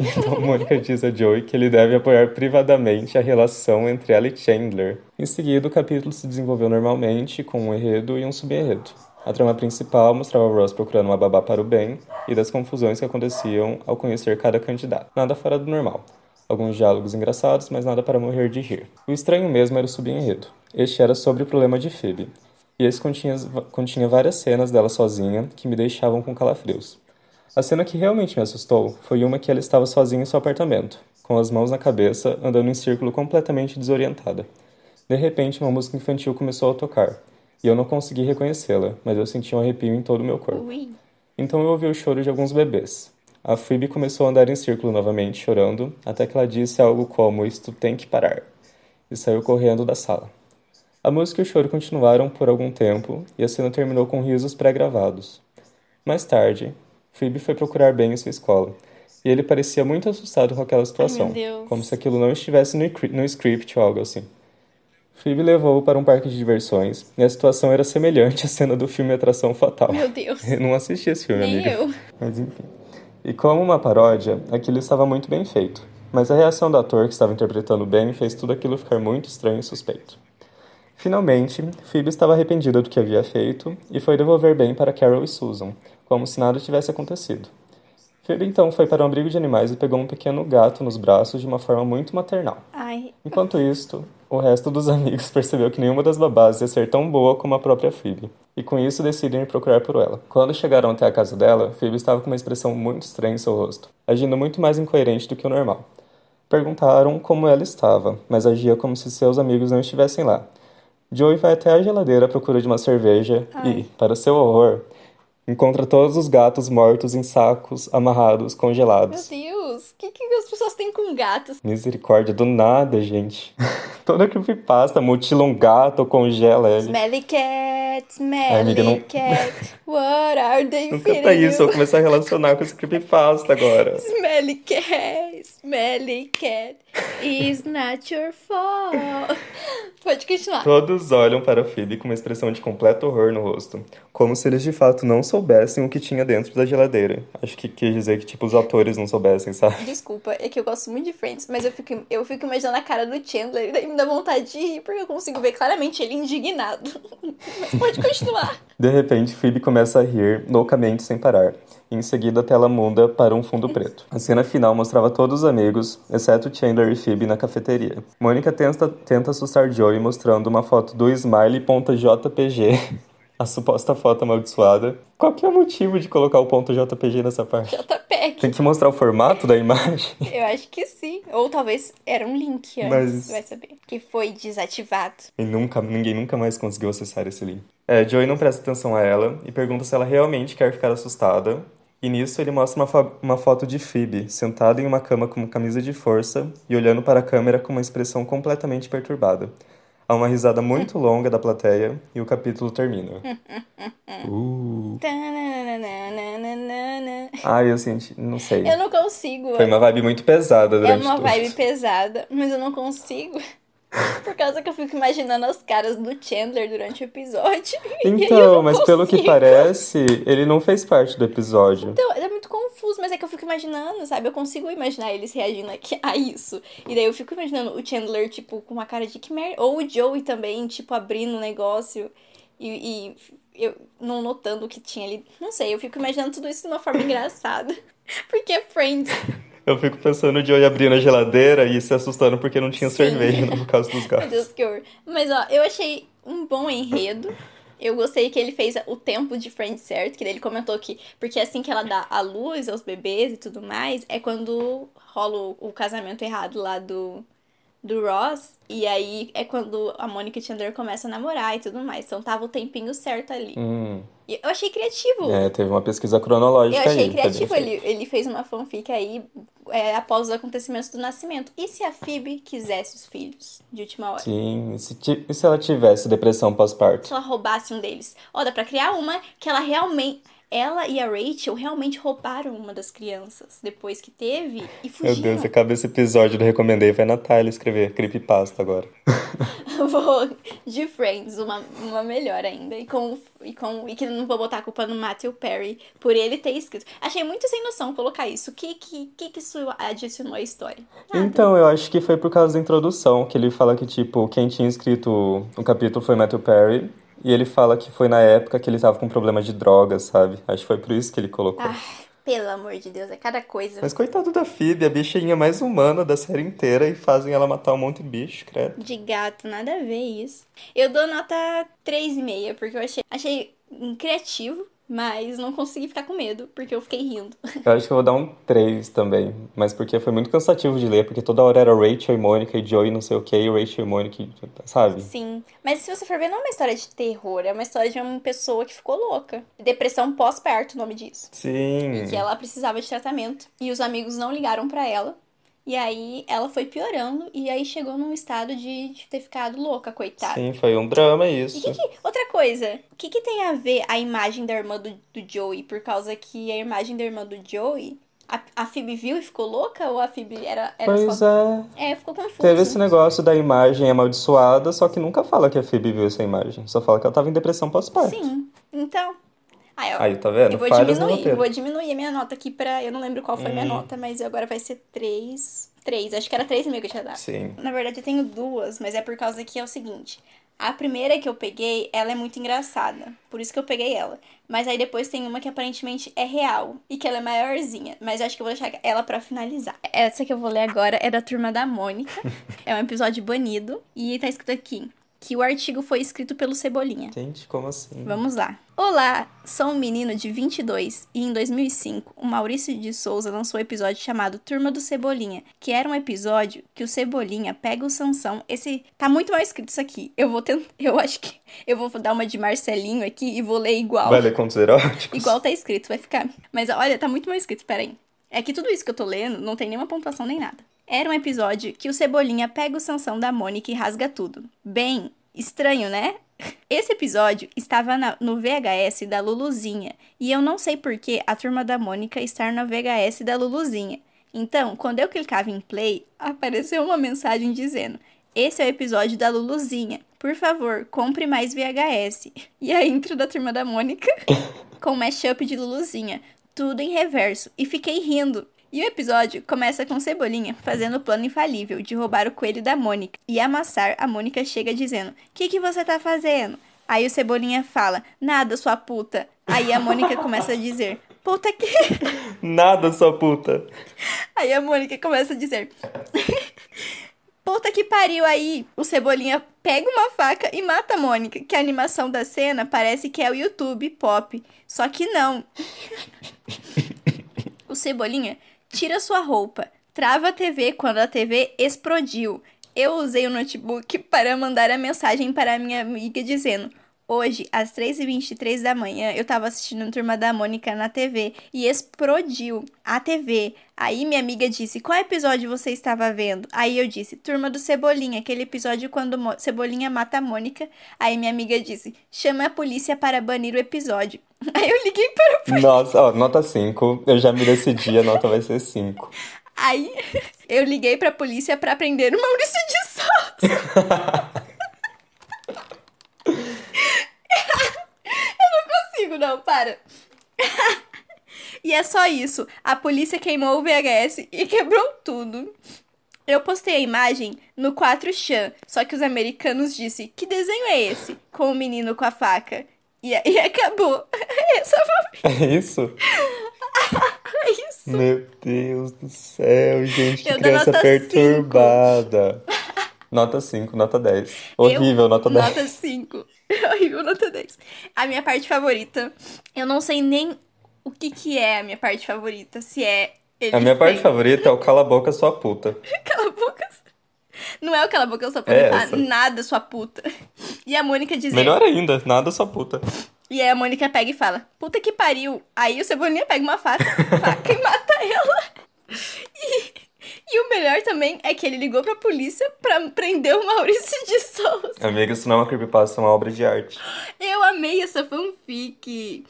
então Mônica diz a Joey que ele deve apoiar privadamente a relação entre ela e Chandler. Em seguida, o capítulo se desenvolveu normalmente, com um enredo e um subenredo. A trama principal mostrava Ross procurando uma babá para o bem e das confusões que aconteciam ao conhecer cada candidato. Nada fora do normal. Alguns diálogos engraçados, mas nada para morrer de rir. O estranho mesmo era o subenredo. Este era sobre o problema de Phoebe. E esse continha, continha várias cenas dela sozinha que me deixavam com calafrios. A cena que realmente me assustou foi uma que ela estava sozinha em seu apartamento, com as mãos na cabeça, andando em círculo completamente desorientada. De repente, uma música infantil começou a tocar e eu não consegui reconhecê-la, mas eu senti um arrepio em todo o meu corpo. Então eu ouvi o choro de alguns bebês. A Phoebe começou a andar em círculo novamente, chorando, até que ela disse algo como: Isto tem que parar. E saiu correndo da sala. A música e o choro continuaram por algum tempo e a cena terminou com risos pré-gravados. Mais tarde, Phoebe foi procurar Ben em sua escola e ele parecia muito assustado com aquela situação, Ai, como se aquilo não estivesse no, no script ou algo assim. Phoebe levou-o para um parque de diversões e a situação era semelhante à cena do filme Atração Fatal. Meu Deus. Eu não assisti esse filme, Nem amiga. eu. Mas enfim. E como uma paródia, aquilo estava muito bem feito. Mas a reação do ator que estava interpretando Ben fez tudo aquilo ficar muito estranho e suspeito. Finalmente, Phoebe estava arrependida do que havia feito e foi devolver Ben para Carol e Susan, como se nada tivesse acontecido. Phoebe então foi para um abrigo de animais e pegou um pequeno gato nos braços de uma forma muito maternal. Ai, Enquanto isto, o resto dos amigos [laughs] percebeu que nenhuma das babás ia ser tão boa como a própria Phoebe, e com isso decidem ir procurar por ela. Quando chegaram até a casa dela, Phoebe estava com uma expressão muito estranha em seu rosto, agindo muito mais incoerente do que o normal. Perguntaram como ela estava, mas agia como se seus amigos não estivessem lá. Joey vai até a geladeira à procura de uma cerveja e, para seu horror, encontra todos os gatos mortos em sacos, amarrados, meu congelados. Deus. O que, que as pessoas têm com gatos? Misericórdia, do nada, gente. [laughs] Toda creepypasta mutila um gato ou congela ele. Smelly cat, smelly amiga, não- cat. What are they Não canta isso, eu vou começar a relacionar com esse creepypasta agora. [laughs] Smelly cat, smelly cat, is not your fault. Pode continuar. Todos olham para Phoebe com uma expressão de completo horror no rosto, como se eles de fato não soubessem o que tinha dentro da geladeira. Acho que quis dizer que, tipo, os atores não soubessem, sabe? Desculpa, é que eu gosto muito de Friends, mas eu fico, eu fico imaginando a cara do Chandler e daí me dá vontade de rir, porque eu consigo ver claramente ele indignado. Mas pode continuar. [laughs] De repente, Phoebe começa a rir loucamente sem parar. E em seguida, a tela muda para um fundo preto. A cena final mostrava todos os amigos, exceto Chandler e Phoebe, na cafeteria. Mônica tenta, tenta assustar Joey mostrando uma foto do Smiley.jpg, a suposta foto amaldiçoada. Qual que é o motivo de colocar o ponto .jpg nessa parte? JPEG. Tem que mostrar o formato da imagem? [laughs] Eu acho que sim. Ou talvez era um link antes, Mas- vai saber. Que foi desativado. E nunca, ninguém nunca mais conseguiu acessar esse link. É, Joey não presta atenção a ela e pergunta se ela realmente quer ficar assustada. E nisso ele mostra uma, uma foto de Phoebe, sentada em uma cama com camisa de força e olhando para a câmera com uma expressão completamente perturbada. Há uma risada muito longa da plateia e o capítulo termina. Uh. Ai, eu senti, não sei. Eu não consigo. Foi uma vibe muito pesada É durante uma tudo. vibe pesada, mas eu não consigo. Por causa que eu fico imaginando as caras do Chandler durante o episódio. [laughs] Então, mas pelo que consigo. parece, ele não fez parte do episódio. Então, é muito confuso, mas é que eu fico imaginando, sabe? Eu consigo imaginar eles reagindo aqui a isso. E daí eu fico imaginando o Chandler, tipo, com uma cara de que merda. Ou o Joey também, tipo, abrindo o negócio e, e eu não notando o que tinha ali. Não sei, eu fico imaginando tudo isso de uma forma engraçada. [laughs] Porque é Friends. Eu fico pensando no Joey abrindo a geladeira e se assustando porque não tinha Sim. cerveja no caso dos [laughs] gatos. Meu Deus, que horror. Mas ó, eu achei um bom enredo. Eu gostei que ele fez o tempo de Friends certo, que ele comentou que, porque assim que ela dá a luz aos bebês e tudo mais, é quando rola o, o casamento errado lá do, do Ross, e aí é quando a Mônica e Chandler começam a namorar e tudo mais. Então tava o tempinho certo ali. Hum. Eu achei criativo. É, teve uma pesquisa cronológica Eu achei aí, criativo. Ele, ele fez uma fanfic aí é, após os acontecimentos do nascimento. E se a Phoebe quisesse os filhos de última hora? Sim, e se, e se ela tivesse depressão pós-parto? Se ela roubasse um deles? Ó, dá pra criar uma que ela realmente ela e a Rachel realmente roubaram uma das crianças depois que teve e fugiram. Meu Deus, acaba esse episódio do Recomendei. Vai Natália escrever creepypasta agora. [laughs] vou de Friends, uma, uma melhor ainda. E com, e com e que não vou botar a culpa no Matthew Perry por ele ter escrito. Achei muito sem noção colocar isso. O que, que, que, que isso adicionou à história? Nada. Então, eu acho que foi por causa da introdução, que ele fala que, tipo, quem tinha escrito o capítulo foi Matthew Perry. E ele fala que foi na época que ele tava com problema de drogas, sabe? Acho que foi por isso que ele colocou. Ai, pelo amor de Deus, é cada coisa. Mas coitado da Phoebe, a bichinha mais humana da série inteira e fazem ela matar um monte de bicho, credo. De gato, nada a ver isso. Eu dou nota 3,5, porque eu achei, achei criativo, mas não consegui ficar com medo, porque eu fiquei rindo. Eu acho que eu vou dar um 3 também. Mas porque foi muito cansativo de ler, porque toda hora era Rachel e Mônica e Joey não sei o que, e Rachel e Mônica, sabe? Sim. Mas se você for ver, não é uma história de terror, é uma história de uma pessoa que ficou louca. Depressão pós-parto, o nome disso. Sim. E que ela precisava de tratamento. E os amigos não ligaram para ela. E aí ela foi piorando e aí chegou num estado de, de ter ficado louca, coitada. Sim, foi um drama isso. E que que, outra coisa, o que, que tem a ver a imagem da irmã do, do Joey? Por causa que a imagem da irmã do Joey a, a Phoebe viu e ficou louca? Ou a Phoebe era, era pois só... é. É, ficou confuso. Teve esse negócio da imagem amaldiçoada, só que nunca fala que a Phoebe viu essa imagem. Só fala que ela tava em depressão pós-parto. Sim, então... Ah, eu, Aí, tá vendo? Eu vou Falhas diminuir, vou diminuir a minha nota aqui pra... Eu não lembro qual foi a hum. minha nota, mas agora vai ser 3... Três, acho que era três mil que eu tinha dado. Sim. Na verdade, eu tenho duas, mas é por causa que é o seguinte. A primeira que eu peguei, ela é muito engraçada. Por isso que eu peguei ela. Mas aí depois tem uma que aparentemente é real. E que ela é maiorzinha. Mas eu acho que eu vou deixar ela para finalizar. Essa que eu vou ler agora é da Turma da Mônica. [laughs] é um episódio banido. E tá escrito aqui que o artigo foi escrito pelo Cebolinha. Gente, como assim? Vamos lá. Olá, sou um menino de 22 e em 2005 o Maurício de Souza lançou um episódio chamado Turma do Cebolinha, que era um episódio que o Cebolinha pega o Sansão. Esse tá muito mal escrito isso aqui. Eu vou tentar, [laughs] eu acho que eu vou dar uma de Marcelinho aqui e vou ler igual. Vai ler contos eróticos? Igual tá escrito, vai ficar. Mas olha, tá muito mal escrito, peraí. É que tudo isso que eu tô lendo não tem nenhuma pontuação nem nada. Era um episódio que o Cebolinha pega o Sansão da Mônica e rasga tudo. Bem, estranho, né? Esse episódio estava na, no VHS da Luluzinha e eu não sei por que a turma da Mônica está na VHS da Luluzinha. Então, quando eu clicava em play, apareceu uma mensagem dizendo: Esse é o episódio da Luluzinha. Por favor, compre mais VHS. E a intro da turma da Mônica [laughs] com mashup de Luluzinha. Tudo em reverso. E fiquei rindo. E o episódio começa com Cebolinha fazendo o plano infalível de roubar o coelho da Mônica e amassar. A Mônica chega dizendo: O que, que você tá fazendo? Aí o Cebolinha fala: Nada, sua puta. Aí a Mônica começa a dizer: Puta que. [laughs] Nada, sua puta. Aí a Mônica começa a dizer: [laughs] Puta que pariu aí! O Cebolinha pega uma faca e mata a Mônica, que a animação da cena parece que é o YouTube pop. Só que não. [laughs] o Cebolinha Tira sua roupa. Trava a TV quando a TV explodiu. Eu usei o notebook para mandar a mensagem para minha amiga dizendo: Hoje, às 3h23 da manhã, eu tava assistindo Turma da Mônica na TV e explodiu a TV. Aí minha amiga disse: Qual episódio você estava vendo? Aí eu disse: Turma do Cebolinha, aquele episódio quando Mo Cebolinha mata a Mônica. Aí minha amiga disse: Chama a polícia para banir o episódio. [laughs] Aí eu liguei para a polícia. Nossa, ó, nota 5. Eu já me decidi, a nota vai ser 5. Aí [laughs] eu liguei para a polícia para prender o Maurício de Souza. [laughs] eu não consigo, não, para. [laughs] e é só isso. A polícia queimou o VHS e [laughs] quebrou tudo. Eu postei a imagem no 4chan, só que os americanos disse: "Que desenho é esse?" com o menino com a faca. E aí acabou. [laughs] É isso? é isso. Meu Deus do céu, gente. Eu Que dou criança nota perturbada. Nota 5, nota 10. Horrível, Eu- nota 10. Nota 5. [laughs] Horrível, nota 10. A minha parte favorita, eu não sei nem o que que é a minha parte favorita. Se é A minha parte favorita é o Cala a Boca Sua Puta. [laughs] Cala a boca. Não é o cala a boca, só posso É nada, sua puta. [laughs] E a Mônica dizendo. Melhor ainda, nada sua puta. E aí a Mônica pega e fala, puta que pariu. Aí o Cebolinha pega uma faca, faca e mata ela. E, e o melhor também é que ele ligou pra polícia pra prender o Maurício de Souza. Amiga, isso não é uma creepypasta, é uma obra de arte. Eu amei essa fanfic.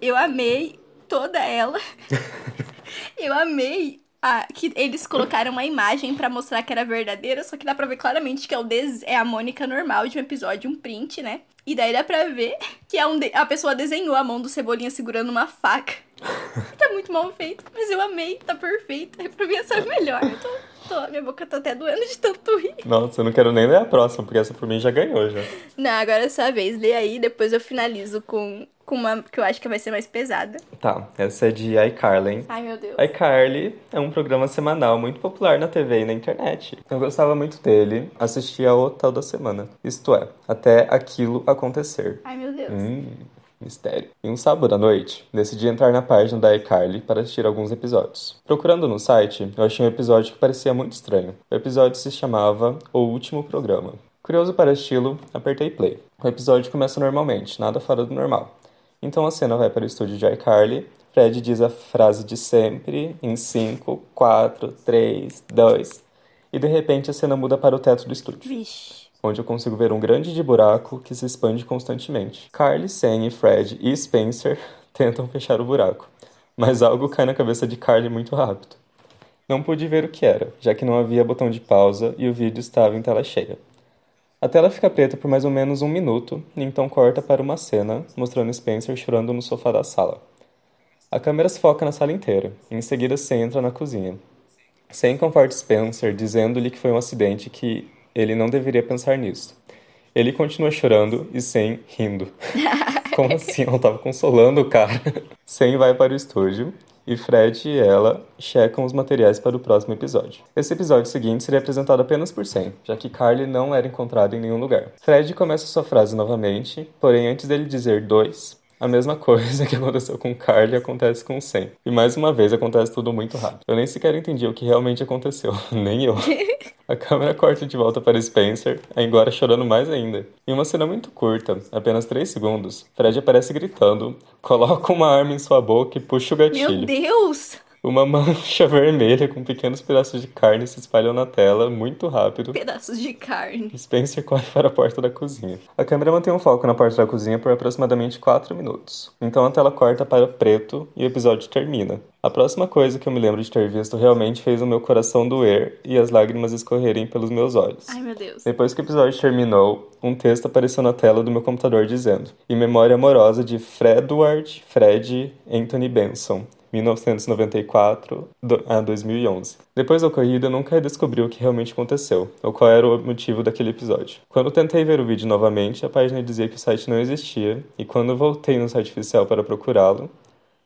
Eu amei toda ela. [laughs] Eu amei a- que eles colocaram uma imagem pra mostrar que era verdadeira, só que dá pra ver claramente que é, o des- é a Mônica normal de um episódio, um print, né? E daí dá pra ver que é um de- a pessoa desenhou a mão do Cebolinha segurando uma faca. [laughs] tá muito mal feito, mas eu amei, tá perfeito. Pra mim essa é a melhor. Eu tô, tô- minha boca tá até doendo de tanto rir. Nossa, eu não quero nem ler a próxima, porque essa por mim já ganhou já. Não, agora é sua vez. Lê aí, depois eu finalizo com, com uma que eu acho que vai ser mais pesada. Tá, essa é de iCarly. Ai, meu Deus. iCarly é um programa semanal muito popular na TV e na internet. Eu gostava muito dele, assistia o toda semana. Isto é, até aquilo acontecer. Ai, meu Deus. Hum, mistério. Em um sábado à noite, decidi entrar na página da iCarly para assistir alguns episódios. Procurando no site, eu achei um episódio que parecia muito estranho. O episódio se chamava O Último Programa. Curioso para estilo, apertei play. O episódio começa normalmente, nada fora do normal. Então a cena vai para o estúdio de iCarly. Fred diz a frase de sempre em 5, 4, 3, 2. E de repente a cena muda para o teto do estúdio Vixe. Onde eu consigo ver um grande de buraco que se expande constantemente. Carly, Sam, Fred e Spencer [laughs] tentam fechar o buraco, mas algo cai na cabeça de Carly muito rápido. Não pude ver o que era, já que não havia botão de pausa e o vídeo estava em tela cheia. A tela fica preta por mais ou menos um minuto, e então corta para uma cena mostrando Spencer chorando no sofá da sala. A câmera se foca na sala inteira, e em seguida Sam entra na cozinha. Sam conforta Spencer, dizendo-lhe que foi um acidente que ele não deveria pensar nisso. Ele continua chorando e Sam rindo. [laughs] Como assim? Ela tava consolando o cara. Sam vai para o estúdio e Fred e ela checam os materiais para o próximo episódio. Esse episódio seguinte seria apresentado apenas por Sam, já que Carly não era encontrado em nenhum lugar. Fred começa sua frase novamente, porém antes dele dizer dois, a mesma coisa [laughs] que aconteceu com Carly acontece com Sam. E mais uma vez acontece tudo muito rápido. Eu nem sequer entendi o que realmente aconteceu, [laughs] nem eu. [laughs] A câmera corta de volta para Spencer, agora chorando mais ainda. Em uma cena muito curta, apenas 3 segundos, Fred aparece gritando, coloca uma arma em sua boca e puxa o Meu gatilho. Deus! Uma [laughs] mancha vermelha com pequenos pedaços de carne se espalham na tela muito rápido. Pedaços de carne. Spencer corre para a porta da cozinha. A câmera mantém um foco na porta da cozinha por aproximadamente 4 minutos. Então a tela corta para preto e o episódio termina. A próxima coisa que eu me lembro de ter visto realmente fez o meu coração doer e as lágrimas escorrerem pelos meus olhos. Ai, meu Deus. Depois que o episódio terminou, um texto apareceu na tela do meu computador dizendo: Em memória amorosa de Fredward Fred Anthony Benson. 1994 do- a 2011. Depois da ocorrida, eu nunca descobri o que realmente aconteceu, ou qual era o motivo daquele episódio. Quando tentei ver o vídeo novamente, a página dizia que o site não existia, e quando voltei no site oficial para procurá-lo,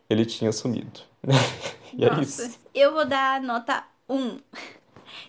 ele tinha sumido. [laughs] e é Nossa. isso. Eu vou dar nota 1.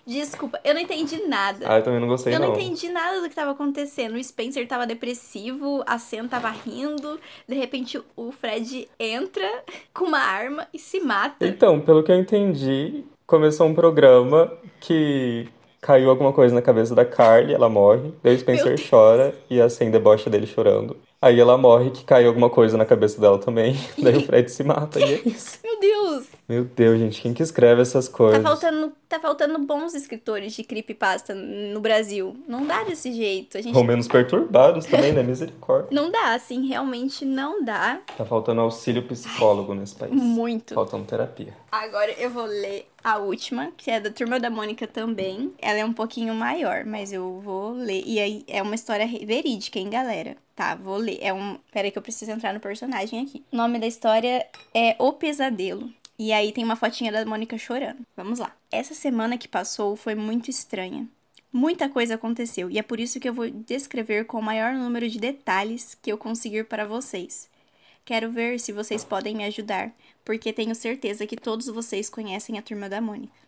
Desculpa, eu não entendi nada. Ah, eu também não gostei eu não não. entendi nada do que tava acontecendo. O Spencer tava depressivo, a Sam tava rindo. De repente, o Fred entra [laughs] com uma arma e se mata. Então, pelo que eu entendi, começou um programa que caiu alguma coisa na cabeça da Carly, ela morre. Daí o Spencer chora e a Sam debocha dele chorando. Aí ela morre que caiu alguma coisa na cabeça dela também. [laughs] Daí o [laughs] Fred se mata e é isso. Meu Deus! Meu Deus, gente, quem que escreve essas Tá coisas? faltando, tá faltando bons escritores de creepypasta no Brasil. Não dá desse jeito. A gente Ou menos perturbados também, né? Misericórdia. não dá, assim, realmente não dá Tá faltando auxílio psicólogo nesse país. muito. Faltando terapia. Agora eu vou ler a última, que é da Turma da Mônica também. Ela é um pouquinho maior, mas eu vou ler. E aí é uma história verídica, hein, galera? Tá, vou ler. É um. Peraí que eu preciso entrar no personagem aqui. O nome da história é O Pesadelo. E aí tem uma fotinha da Mônica chorando. Vamos lá. Essa semana que passou foi muito estranha. Muita coisa aconteceu e é por isso que eu vou descrever com o maior número de detalhes que eu conseguir para vocês. Quero ver se vocês podem me ajudar, porque tenho certeza que todos vocês conhecem a Turma da Mônica.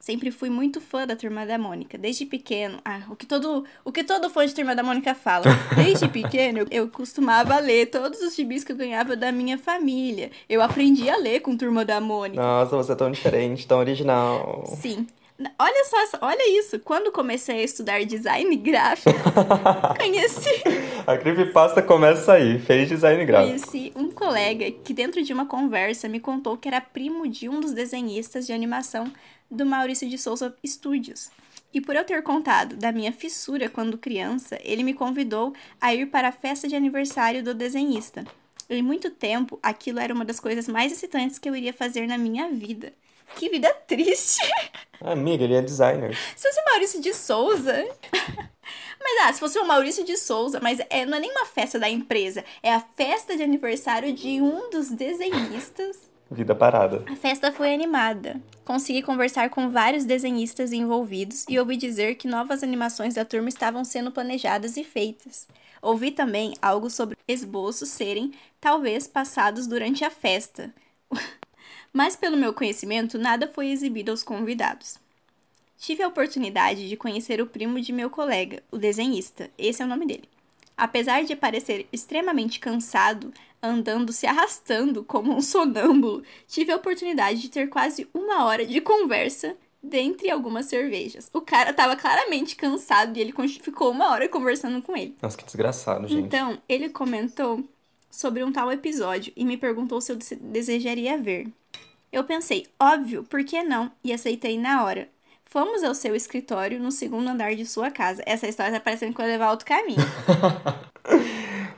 Sempre fui muito fã da Turma da Mônica, desde pequeno. Ah, o que todo, o que todo fã de Turma da Mônica fala. Desde [laughs] pequeno, eu costumava ler todos os gibis que eu ganhava da minha família. Eu aprendi a ler com Turma da Mônica. Nossa, você é tão diferente, tão original. Sim. Olha só, olha isso. Quando comecei a estudar design gráfico, [laughs] conheci. A creepypasta começa aí, fez design gráfico. Conheci um colega que, dentro de uma conversa, me contou que era primo de um dos desenhistas de animação do Maurício de Souza Studios. E por eu ter contado da minha fissura quando criança, ele me convidou a ir para a festa de aniversário do desenhista. Em muito tempo, aquilo era uma das coisas mais excitantes que eu iria fazer na minha vida. Que vida [laughs] triste! Amiga, ele é designer. Se fosse o Maurício de Souza. Mas ah, se fosse o Maurício de Souza, mas é, não é nem uma festa da empresa, é a festa de aniversário de um dos desenhistas. Vida parada. A festa foi animada. Consegui conversar com vários desenhistas envolvidos e ouvi dizer que novas animações da turma estavam sendo planejadas e feitas. Ouvi também algo sobre esboços serem, talvez, passados durante a festa. Mas, pelo meu conhecimento, nada foi exibido aos convidados. Tive a oportunidade de conhecer o primo de meu colega, o desenhista, esse é o nome dele. Apesar de parecer extremamente cansado, andando se arrastando como um sonâmbulo, tive a oportunidade de ter quase uma hora de conversa dentre algumas cervejas. O cara tava claramente cansado e ele ficou uma hora conversando com ele. Nossa, que desgraçado, gente. Então, ele comentou sobre um tal episódio e me perguntou se eu desejaria ver. Eu pensei, óbvio, por que não? E aceitei na hora. Fomos ao seu escritório no segundo andar de sua casa. Essa história tá parecendo que vai levar outro caminho. [laughs]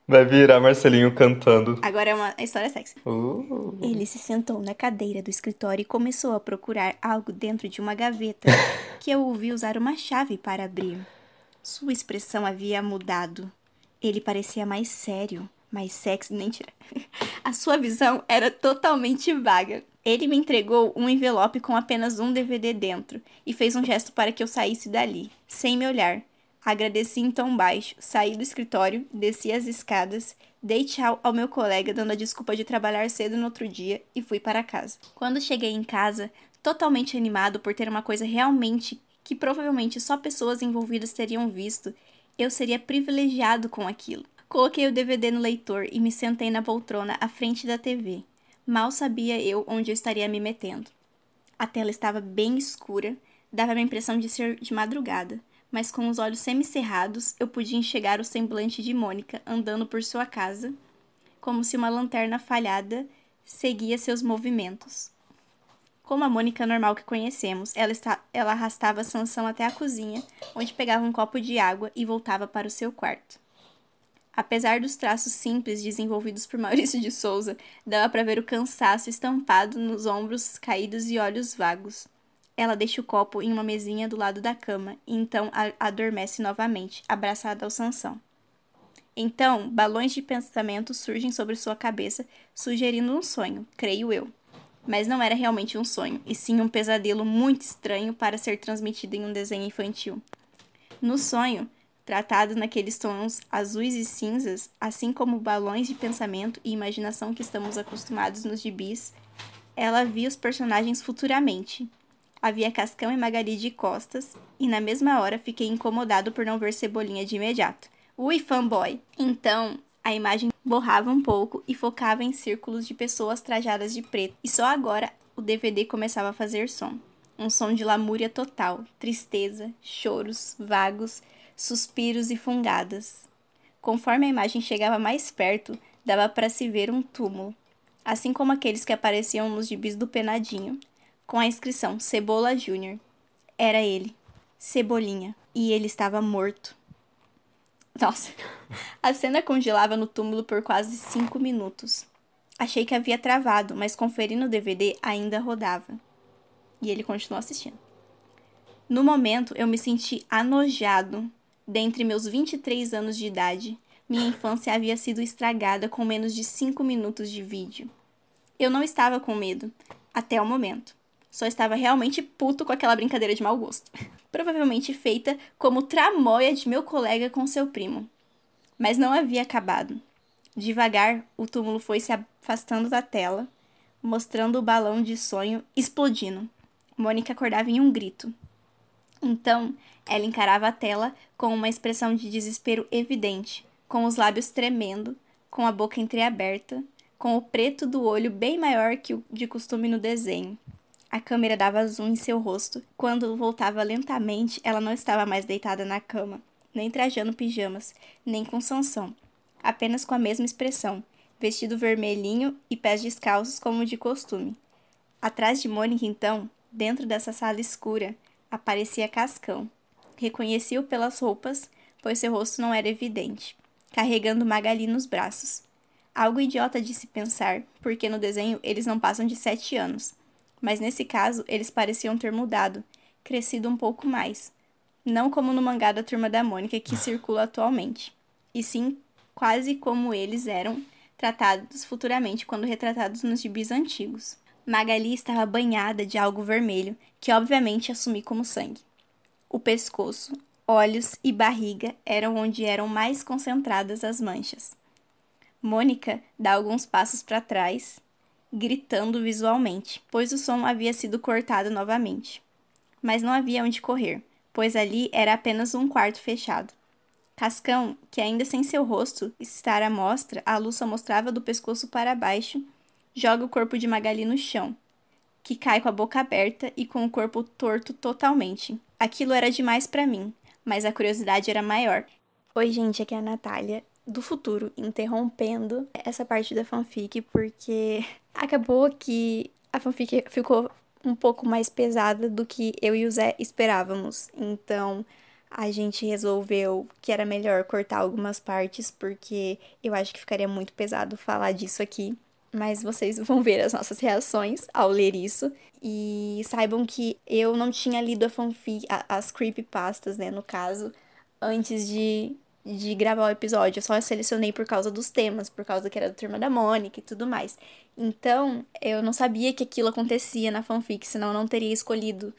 Vai virar Marcelinho cantando. Agora é uma história sexy. Uh. Ele se sentou na cadeira do escritório e começou a procurar algo dentro de uma gaveta [laughs] que eu ouvi usar uma chave para abrir. Sua expressão havia mudado. Ele parecia mais sério, mais sexy, mentira. [laughs] A sua visão era totalmente vaga. Ele me entregou um envelope com apenas um DVD dentro e fez um gesto para que eu saísse dali, sem me olhar. Agradeci em tom baixo, saí do escritório, desci as escadas, dei tchau ao meu colega, dando a desculpa de trabalhar cedo no outro dia e fui para casa. Quando cheguei em casa, totalmente animado por ter uma coisa realmente que provavelmente só pessoas envolvidas teriam visto, eu seria privilegiado com aquilo. Coloquei o DVD no leitor e me sentei na poltrona à frente da TV. Mal sabia eu onde eu estaria me metendo. A tela estava bem escura, dava a impressão de ser de madrugada, mas com os olhos semicerrados eu podia enxergar o semblante de Mônica andando por sua casa, como se uma lanterna falhada seguia seus movimentos. Como a Mônica normal que conhecemos, ela, está, ela arrastava Sansão até a cozinha, onde pegava um copo de água e voltava para o seu quarto. Apesar dos traços simples desenvolvidos por [laughs] Maurício de Souza, dava para ver o cansaço estampado nos ombros caídos e olhos vagos. Ela deixa o copo em uma mesinha do lado da cama e então adormece novamente, abraçada ao Sansão. Então, balões de pensamento surgem sobre sua cabeça, sugerindo um sonho, creio eu. Mas não era realmente um sonho, e sim um pesadelo muito estranho para ser transmitido em um desenho infantil. No sonho, tratado naqueles tons azuis e cinzas, assim como balões de pensamento e imaginação que estamos acostumados nos gibis, ela via os personagens futuramente. Havia Cascão e Magali de costas, e na mesma hora fiquei incomodado por não ver Cebolinha de imediato. Ui, fanboy! Então, a imagem borrava um pouco e focava em círculos de pessoas trajadas de preto, e só agora o DVD começava a fazer som. Um som de lamúria total, tristeza, choros vagos, suspiros e fungadas. Conforme a imagem chegava mais perto, dava para se ver um túmulo, assim como aqueles que apareciam nos gibis do Penadinho, com a inscrição Cebola Júnior. Era ele, Cebolinha, e ele estava morto. Nossa, a cena congelava no túmulo por quase cinco minutos. Achei que havia travado, mas conferindo o DVD ainda rodava. E ele continuou assistindo. No momento, eu me senti anojado Dentre meus 23 anos de idade, minha infância havia sido estragada com menos de 5 minutos de vídeo. Eu não estava com medo, até o momento. Só estava realmente puto com aquela brincadeira de mau gosto. [laughs] provavelmente feita como tramóia de meu colega com seu primo. Mas não havia acabado. Devagar, o túmulo foi se afastando da tela, mostrando o balão de sonho explodindo. Mônica acordava em um grito. Então, ela encarava a tela com uma expressão de desespero evidente, com os lábios tremendo, com a boca entreaberta, com o preto do olho bem maior que o de costume no desenho. A câmera dava zoom em seu rosto. Quando voltava lentamente, ela não estava mais deitada na cama, nem trajando pijamas, nem com Sansão. Apenas com a mesma expressão, vestido vermelhinho e pés descalços como de costume. Atrás de Mônica, então, dentro dessa sala escura, aparecia Cascão. Reconheci-o pelas roupas, pois seu rosto não era evidente, carregando Magali nos braços. Algo idiota de se pensar, porque no desenho eles não passam de sete anos mas nesse caso eles pareciam ter mudado, crescido um pouco mais. Não como no mangá da Turma da Mônica que circula atualmente, e sim quase como eles eram tratados futuramente quando retratados nos gibis antigos. Magali estava banhada de algo vermelho, que obviamente assumi como sangue. O pescoço, olhos e barriga eram onde eram mais concentradas as manchas. Mônica dá alguns passos para trás gritando visualmente, pois o som havia sido cortado novamente. Mas não havia onde correr, pois ali era apenas um quarto fechado. Cascão, que ainda sem seu rosto estar à mostra, a luz só mostrava do pescoço para baixo, joga o corpo de Magali no chão, que cai com a boca aberta e com o corpo torto totalmente. Aquilo era demais para mim, mas a curiosidade era maior. Oi, gente, aqui é a Natália do futuro interrompendo essa parte da fanfic porque [laughs] acabou que a fanfic ficou um pouco mais pesada do que eu e o Zé esperávamos. Então a gente resolveu que era melhor cortar algumas partes porque eu acho que ficaria muito pesado falar disso aqui. Mas vocês vão ver as nossas reações ao ler isso. E saibam que eu não tinha lido a fanfic, as creepypastas, né, no caso, antes de de gravar o episódio. Eu só selecionei por causa dos temas, por causa que era da Turma da Mônica e tudo mais. Então, eu não sabia que aquilo acontecia na fanfic, senão eu não teria escolhido.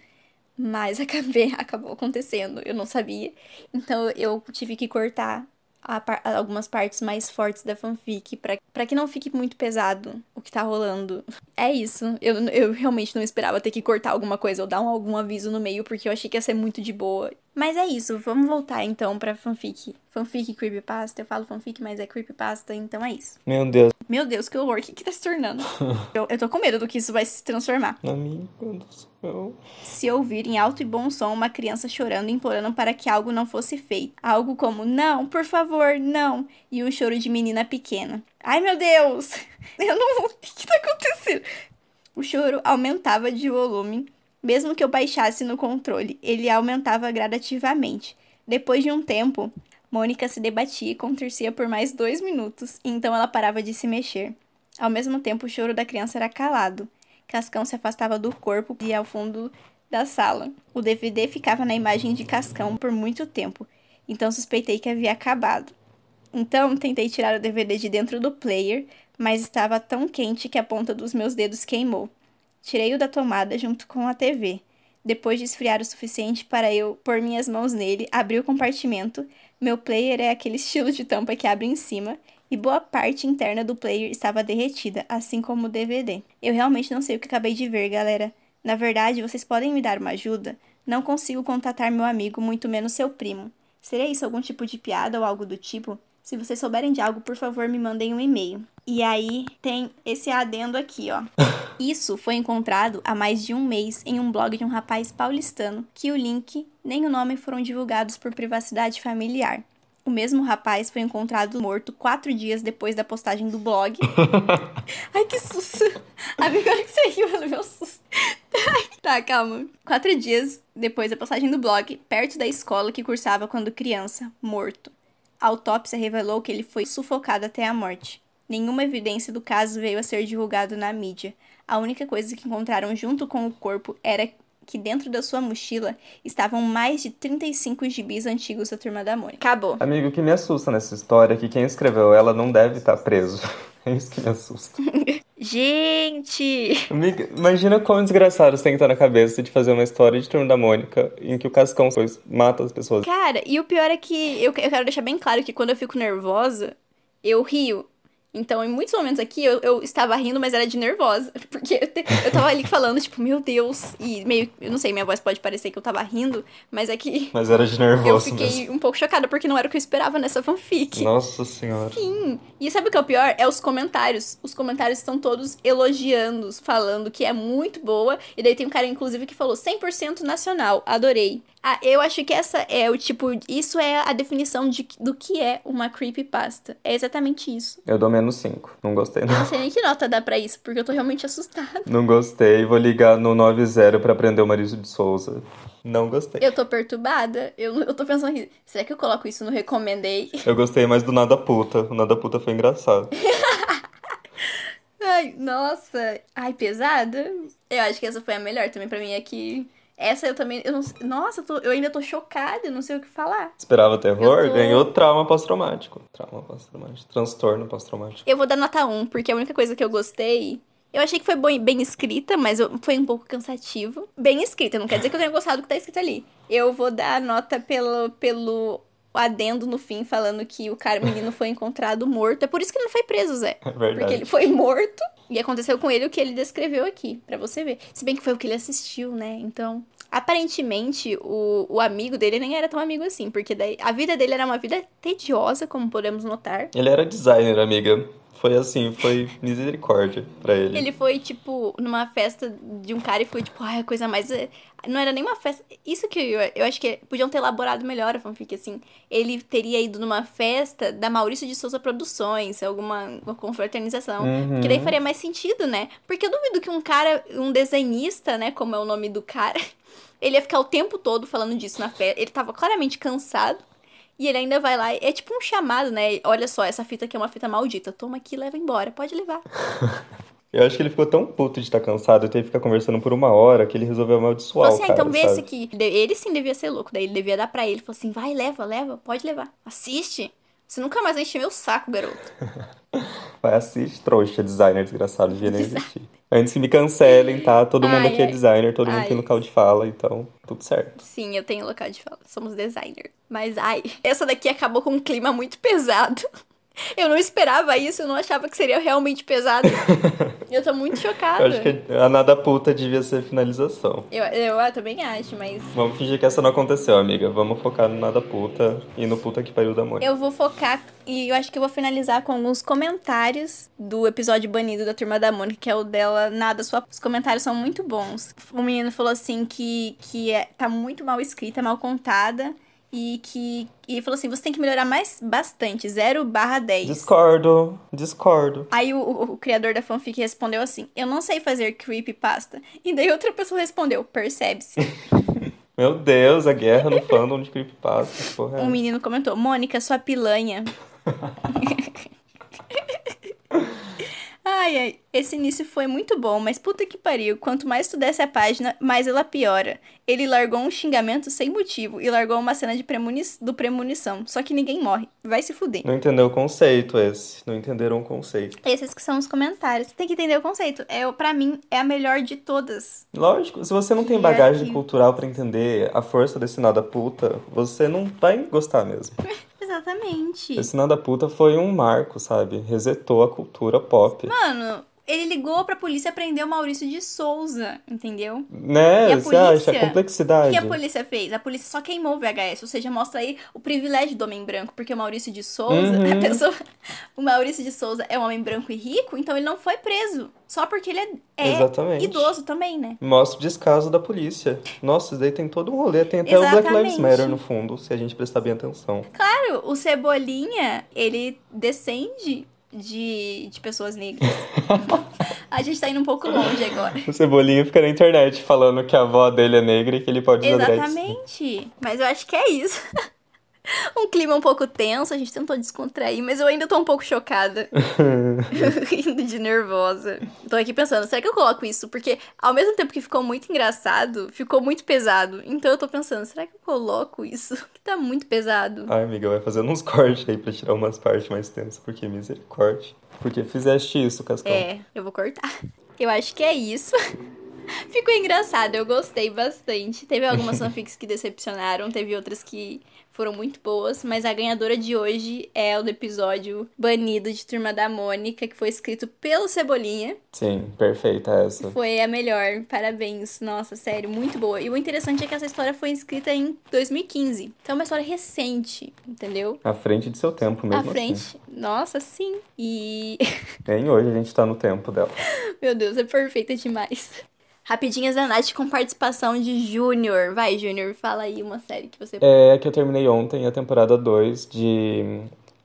Mas [laughs] acabei, acabou acontecendo, eu não sabia. Então eu tive que cortar a, algumas partes mais fortes da fanfic para que não fique muito pesado o que tá rolando. É isso. Eu, eu realmente não esperava ter que cortar alguma coisa ou dar um, algum aviso no meio, porque eu achei que ia ser muito de boa. Mas é isso, vamos voltar então pra fanfic. Fanfic creepypasta, eu falo fanfic, mas é creepypasta, então é isso. Meu Deus. Meu Deus, que horror, o que que tá se tornando? [laughs] eu, eu tô com medo do que isso vai se transformar. Amiga do céu. Se ouvir em alto e bom som uma criança chorando implorando para que algo não fosse feito. Algo como, não, por favor, não. E um choro de menina pequena. Ai, meu Deus! [laughs] Eu não... O que que tá acontecendo? O choro aumentava de volume mesmo que eu baixasse no controle, ele aumentava gradativamente. Depois de um tempo, Mônica se debatia e contorcia por mais dois minutos, e então ela parava de se mexer. Ao mesmo tempo, o choro da criança era calado. Cascão se afastava do corpo e ia ao fundo da sala. O DVD ficava na imagem de Cascão por muito tempo, então suspeitei que havia acabado. Então, tentei tirar o DVD de dentro do player, mas estava tão quente que a ponta dos meus dedos queimou. Tirei-o da tomada junto com a TV. Depois de esfriar o suficiente para eu pôr minhas mãos nele, abri o compartimento. Meu player é aquele estilo de tampa que abre em cima, e boa parte interna do player estava derretida, assim como o DVD. Eu realmente não sei o que acabei de ver, galera. Na verdade, vocês podem me dar uma ajuda? Não consigo contatar meu amigo, muito menos seu primo. Seria isso algum tipo de piada ou algo do tipo? Se vocês souberem de algo, por favor, me mandem um e-mail. E aí tem esse adendo aqui, ó. [laughs] Isso foi encontrado há mais de um mês em um blog de um rapaz paulistano, que o link nem o nome foram divulgados por privacidade familiar. O mesmo rapaz foi encontrado morto quatro dias depois da postagem do blog. [laughs] Ai, que susto! Amiga, olha que você riu, meu susto. [laughs] tá, calma. Quatro dias depois da postagem do blog, perto da escola que cursava quando criança, morto. A autópsia revelou que ele foi sufocado até a morte. Nenhuma evidência do caso veio a ser divulgado na mídia. A única coisa que encontraram junto com o corpo era que dentro da sua mochila estavam mais de 35 gibis antigos da Turma da Mônica. Acabou. Amigo, o que me assusta nessa história é que quem escreveu ela não deve estar preso. [laughs] É isso que me assusta. [laughs] Gente! Amiga, imagina quão desgraçado você tem que estar na cabeça de fazer uma história de Turno da Mônica em que o Cascão mata as pessoas. Cara, e o pior é que eu, eu quero deixar bem claro que quando eu fico nervosa, eu rio. Então, em muitos momentos aqui, eu, eu estava rindo, mas era de nervosa. [laughs] Porque eu, te, eu tava ali falando, tipo, meu Deus. E meio. Eu não sei, minha voz pode parecer que eu tava rindo, mas é que. Mas era de [laughs] nervoso. Eu fiquei mesmo. um pouco chocada, porque não era o que eu esperava nessa fanfic. Nossa senhora. Sim. E sabe o que é o pior? É os comentários. Os comentários estão todos elogiando, falando que é muito boa. E daí tem um cara, inclusive, que falou 100% nacional. Adorei. Ah, eu acho que essa é o tipo. Isso é a definição de, do que é uma creepypasta. É exatamente isso. Eu dou menos 5. Não gostei, não. Não sei nem que nota dá pra isso, porque eu tô realmente assustada. Não gostei. Vou ligar no 90 pra prender o Maurício de Souza. Não gostei. Eu tô perturbada. Eu, eu tô pensando aqui, será que eu coloco isso no recomendei? [laughs] Eu gostei mais do Nada Puta. O Nada Puta foi engraçado. Ai, nossa. Ai, pesada? Eu acho que essa foi a melhor também pra mim aqui. É essa eu também. Eu não, nossa, eu, tô, eu ainda tô chocada, não sei o que falar. Esperava terror? Tô... Ganhou trauma pós-traumático. Trauma pós-traumático. Transtorno pós-traumático. Eu vou dar nota 1, porque a única coisa que eu gostei. Eu achei que foi bem, bem escrita, mas eu, foi um pouco cansativo. Bem escrita, não quer dizer que eu tenha gostado do que tá escrito ali. Eu vou dar nota pelo, pelo adendo no fim falando que o cara, o menino foi encontrado morto. É por isso que ele não foi preso, Zé. É verdade. Porque ele foi morto e aconteceu com ele o que ele descreveu aqui, para você ver. Se bem que foi o que ele assistiu, né? Então, aparentemente, o, o amigo dele nem era tão amigo assim, porque daí, a vida dele era uma vida tediosa, como podemos notar. Ele era designer, amiga foi assim, foi misericórdia pra ele. Ele foi, tipo, numa festa de um cara e foi, tipo, ai, a coisa mais. Eh, não era nem uma festa. Isso que eu, eu acho que podiam ter elaborado melhor a fanfic, assim. Ele teria ido numa festa da Maurício de Souza Produções, alguma confraternização. Uhum. Que daí faria mais sentido, né? Porque eu duvido que um cara, um desenhista, né, como é o nome do cara, [laughs] ele ia ficar o tempo todo falando disso na festa. Ele tava claramente cansado. E ele ainda vai lá, é tipo um chamado, né? Olha só, essa fita aqui é uma fita maldita. Toma aqui e leva embora. Pode levar. [laughs] Eu acho que ele ficou tão puto de estar cansado, teve que ficar conversando por uma hora, que ele resolveu amaldiçoar Você, o cara, então vê sabe? esse aqui. Ele sim devia ser louco, daí ele devia dar pra ele. Falou assim, vai, leva, leva, pode levar. Assiste. Você nunca mais vai encher meu saco, garoto. [laughs] vai, assiste, trouxa, designer desgraçado, devia nem existir. Antes que me cancelem, tá? Todo mundo ai, aqui é designer, todo ai. mundo tem local de fala, então tudo certo. Sim, eu tenho local de fala. Somos designer. Mas, ai, essa daqui acabou com um clima muito pesado. [laughs] Eu não esperava isso, eu não achava que seria realmente pesado. eu tô muito [laughs] chocada. Eu acho que a nada puta devia ser finalização. Eu, eu, eu também acho, mas. Vamos fingir que essa não aconteceu, amiga. Vamos focar no nada puta e no puta que pariu da mãe. Eu vou focar e eu acho que eu vou finalizar com alguns comentários do episódio banido da Turma da Mônica, que é o dela Nada Sua. Os comentários são muito bons. O menino falou assim que, que é, tá muito mal escrita, mal contada e que e falou assim: você tem que melhorar mais bastante, 0 barra 10. Discordo, discordo. Aí o, o, o, criador da fanfic respondeu assim: Eu não sei fazer creepypasta. E daí outra pessoa respondeu: Percebe-se. [laughs] Meu Deus, a guerra no fandom de creepypasta. Porra é um menino comentou: Mônica, sua pilanha. [laughs] [laughs] Ai, ai, esse início foi muito bom, mas puta que pariu. Quanto mais tu desce a página, mais ela piora. Ele largou um xingamento sem motivo e largou uma cena de premuni do premonição. Só que ninguém morre. Vai se fuder. Não entendeu o conceito esse. Não entenderam o conceito. Esses que são os comentários. Tem que entender o conceito. É, para mim, é a melhor de todas. Lógico, se você não tem bagagem é cultural para entender a força desse nada puta, você não vai gostar mesmo. [laughs] Exatamente. Esse Nada Puta foi um marco, sabe? Resetou a cultura pop. Mano, ele ligou pra polícia prender o Maurício de Souza, entendeu? Né? E a Você acha a complexidade? O que a polícia fez? A polícia só queimou o VHS, ou seja, mostra aí o privilégio do homem branco, porque o Maurício de Souza, Uhum. [laughs] a pessoa, o Maurício de Souza é um homem branco e rico, então ele não foi preso, só porque ele é, é Exatamente. idoso também, né? Mostra o descaso da polícia. Nossa, isso daí tem todo um rolê. Tem até o Black Lives Exatamente. Matter no fundo, se a gente prestar bem atenção. Claro, o Cebolinha, ele descende de, de pessoas negras. [laughs] a gente tá indo um pouco longe agora. O Cebolinha fica na internet falando que a avó dele é negra e que ele pode usar dreads. Exatamente. Mas eu acho que é isso. [laughs] um clima um pouco tenso, a gente tentou descontrair, mas eu ainda tô um pouco chocada. [laughs] [laughs] Rindo de nervosa. Tô aqui pensando, será que eu coloco isso? Porque ao mesmo tempo que ficou muito engraçado, ficou muito pesado. Então eu tô pensando, será que eu coloco isso? Que tá muito pesado. Ai, amiga, vai fazendo uns cortes aí pra tirar umas partes mais tensas, porque misericórdia. Porque fizeste isso, Cascão. É, eu vou cortar. Eu acho que é isso. Ficou engraçado, eu gostei bastante. Teve algumas fanfics que decepcionaram, teve outras que foram muito boas, mas a ganhadora de hoje é o do episódio Banido de Turma da Mônica, que foi escrito pelo Cebolinha. Sim, perfeita essa. Foi a melhor, parabéns. Nossa, sério, muito boa. E o interessante é que essa história foi escrita em 2015. Então é uma história recente, entendeu? À frente de seu tempo mesmo. À frente. Assim. Nossa, sim. E. Nem hoje a gente tá no tempo dela. [laughs] Meu Deus, é perfeita demais. Rapidinhas da Nath com participação de Júnior. Vai, Júnior, fala aí uma série que você. É que eu terminei ontem a temporada 2 de.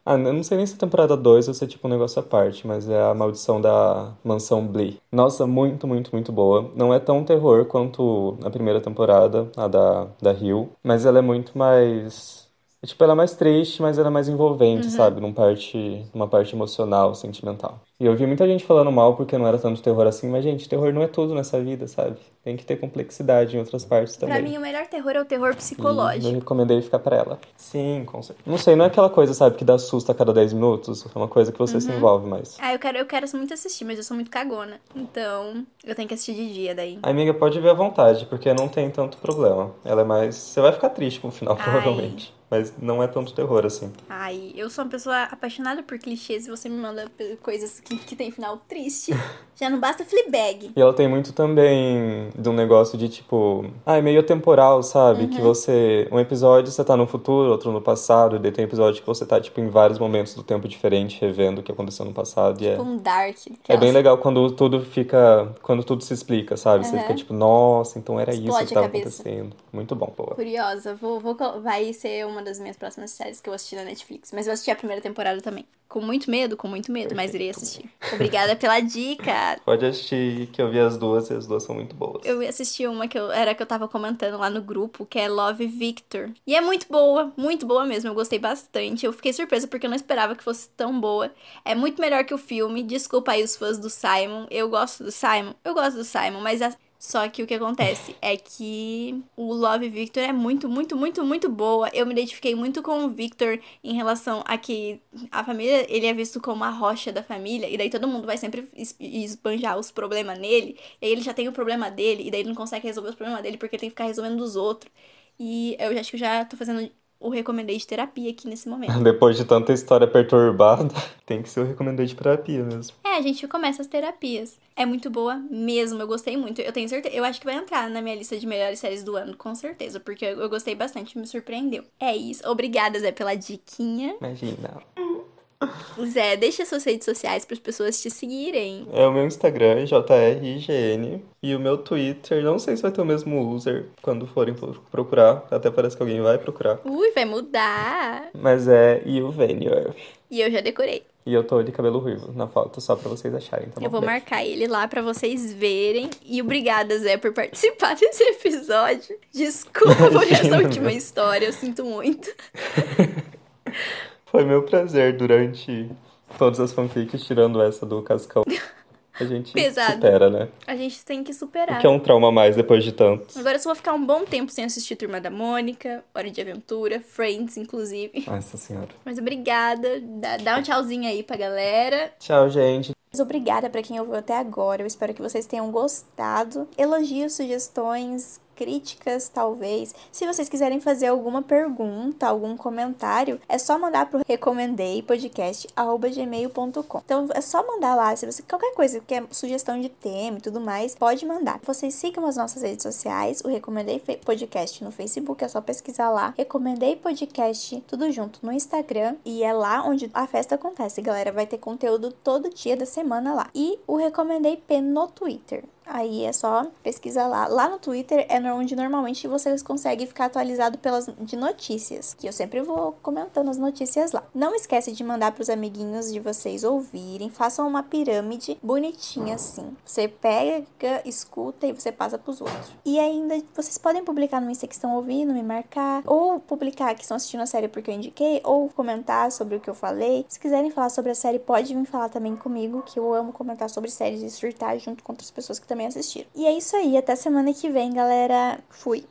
Ah, eu não sei nem se a temporada 2 ou se é tipo um negócio à parte, mas é a maldição da mansão Blee. Nossa, muito, muito, muito boa. Não é tão terror quanto a primeira temporada, a da, da Hill, mas ela é muito mais Tipo, ela é mais triste, mas ela é mais envolvente, uhum. sabe? Num parte, numa parte emocional, sentimental. E eu vi muita gente falando mal porque não era tanto terror assim, mas, gente, terror não é tudo nessa vida, sabe? Tem que ter complexidade em outras partes também. Pra mim, o melhor terror é o terror psicológico. E eu recomendei ficar pra ela. Sim, com certeza. Não sei, não é aquela coisa, sabe, que dá susto a cada 10 minutos. É uma coisa que você uhum. se envolve mais. Ah, eu quero, eu quero muito assistir, mas eu sou muito cagona. Então, eu tenho que assistir de dia daí. A amiga pode ver à vontade, porque não tem tanto problema. Ela é mais. Você vai ficar triste no final, Ai. provavelmente. Mas não é tanto terror assim. Ai, eu sou uma pessoa apaixonada por clichês e você me manda coisas que, que tem final triste. Já não basta Fleabag. E ela tem muito também de um negócio de tipo. Ah, é meio temporal, sabe? Uhum. Que você. Um episódio você tá no futuro, outro no passado. E daí tem episódio que você tá, tipo, em vários momentos do tempo diferente, revendo o que aconteceu no passado. Tipo e é... um Dark. É bem legal quando tudo fica. Quando tudo se explica, sabe? Uhum. Você fica tipo, nossa, então era Explode isso que tava acontecendo. Muito bom. Curiosa. Vou, vou, vai ser uma das minhas próximas séries que eu vou assistir na Netflix. Mas eu assisti a primeira temporada também. Com muito medo, com muito medo, mas irei assistir. Obrigada pela dica. [laughs] Pode assistir, que eu vi as duas e as duas são muito boas. Eu assisti uma que eu, era que eu tava comentando lá no grupo, que é Love Victor. E é muito boa, muito boa mesmo. Eu gostei bastante. Eu fiquei surpresa porque eu não esperava que fosse tão boa. É muito melhor que o filme. Desculpa aí os fãs do Simon. Eu gosto do Simon. Eu gosto do Simon, mas a só que o que acontece é que o Love Victor é muito, muito, muito, muito boa. Eu me identifiquei muito com o Victor em relação a que a família, ele é visto como a rocha da família, e daí todo mundo vai sempre esbanjar os problemas nele, e aí ele já tem o problema dele, e daí ele não consegue resolver os problemas dele porque ele tem que ficar resolvendo dos outros. E eu acho que eu já tô fazendo o recomendei de terapia aqui nesse momento. [laughs] Depois de tanta história perturbada, [laughs] tem que ser o recomendei de terapia mesmo. É, a gente começa as terapias. É muito boa mesmo, eu gostei muito. Eu tenho certeza, eu acho que vai entrar na minha lista de melhores séries do ano, com certeza, porque eu, gostei bastante, me surpreendeu. É isso. Obrigada, Zé, pela diquinha. Imagina. Zé, deixa suas redes sociais para as pessoas te seguirem. É o meu Instagram, JRIGN. E o meu Twitter, não sei se vai ter o mesmo user quando forem procurar. Até parece que alguém vai procurar. Ui, vai mudar. Mas é Yuvenior. E eu já decorei. E eu tô de cabelo ruivo na foto, só pra vocês acharem, tá? Eu vou marcar ele lá pra vocês verem. E obrigada, Zé, por participar [laughs] desse episódio. Desculpa por essa última história, eu sinto muito. [laughs] Foi meu prazer durante todas as fanfics, tirando essa do Cascão. A gente [laughs] Pesado. supera, né? A gente tem que superar. Porque é um trauma a mais depois de tanto. Agora eu só vou ficar um bom tempo sem assistir Turma da Mônica, Hora de Aventura, Friends, inclusive. Nossa senhora. Mas obrigada. Dá, dá um tchauzinho aí pra galera. Tchau, gente. Obrigada para quem ouviu até agora. Eu espero que vocês tenham gostado. Elogios, sugestões, críticas, talvez. Se vocês quiserem fazer alguma pergunta, algum comentário, é só mandar pro recomendeipodcast@gmail.com. Então é só mandar lá, se você qualquer coisa, que é sugestão de tema e tudo mais, pode mandar. Vocês sigam as nossas redes sociais, o Recomendei Podcast no Facebook, é só pesquisar lá. Recomendei Podcast tudo junto no Instagram e é lá onde a festa acontece, galera. Vai ter conteúdo todo dia da semana lá. E o Recomendei P no Twitter Aí é só pesquisar lá. Lá no Twitter é onde normalmente vocês conseguem ficar atualizado pelas de notícias, que eu sempre vou comentando as notícias lá. Não esquece de mandar para os amiguinhos de vocês ouvirem. Façam uma pirâmide bonitinha assim. Você pega, escuta e você passa para os outros. E ainda vocês podem publicar no Insta que estão ouvindo, me marcar, ou publicar que estão assistindo a série porque eu indiquei, ou comentar sobre o que eu falei. Se quiserem falar sobre a série, pode vir falar também comigo, que eu amo comentar sobre séries e surtar junto com outras pessoas que também assistiram. E é isso aí, até semana que vem, galera. Fui!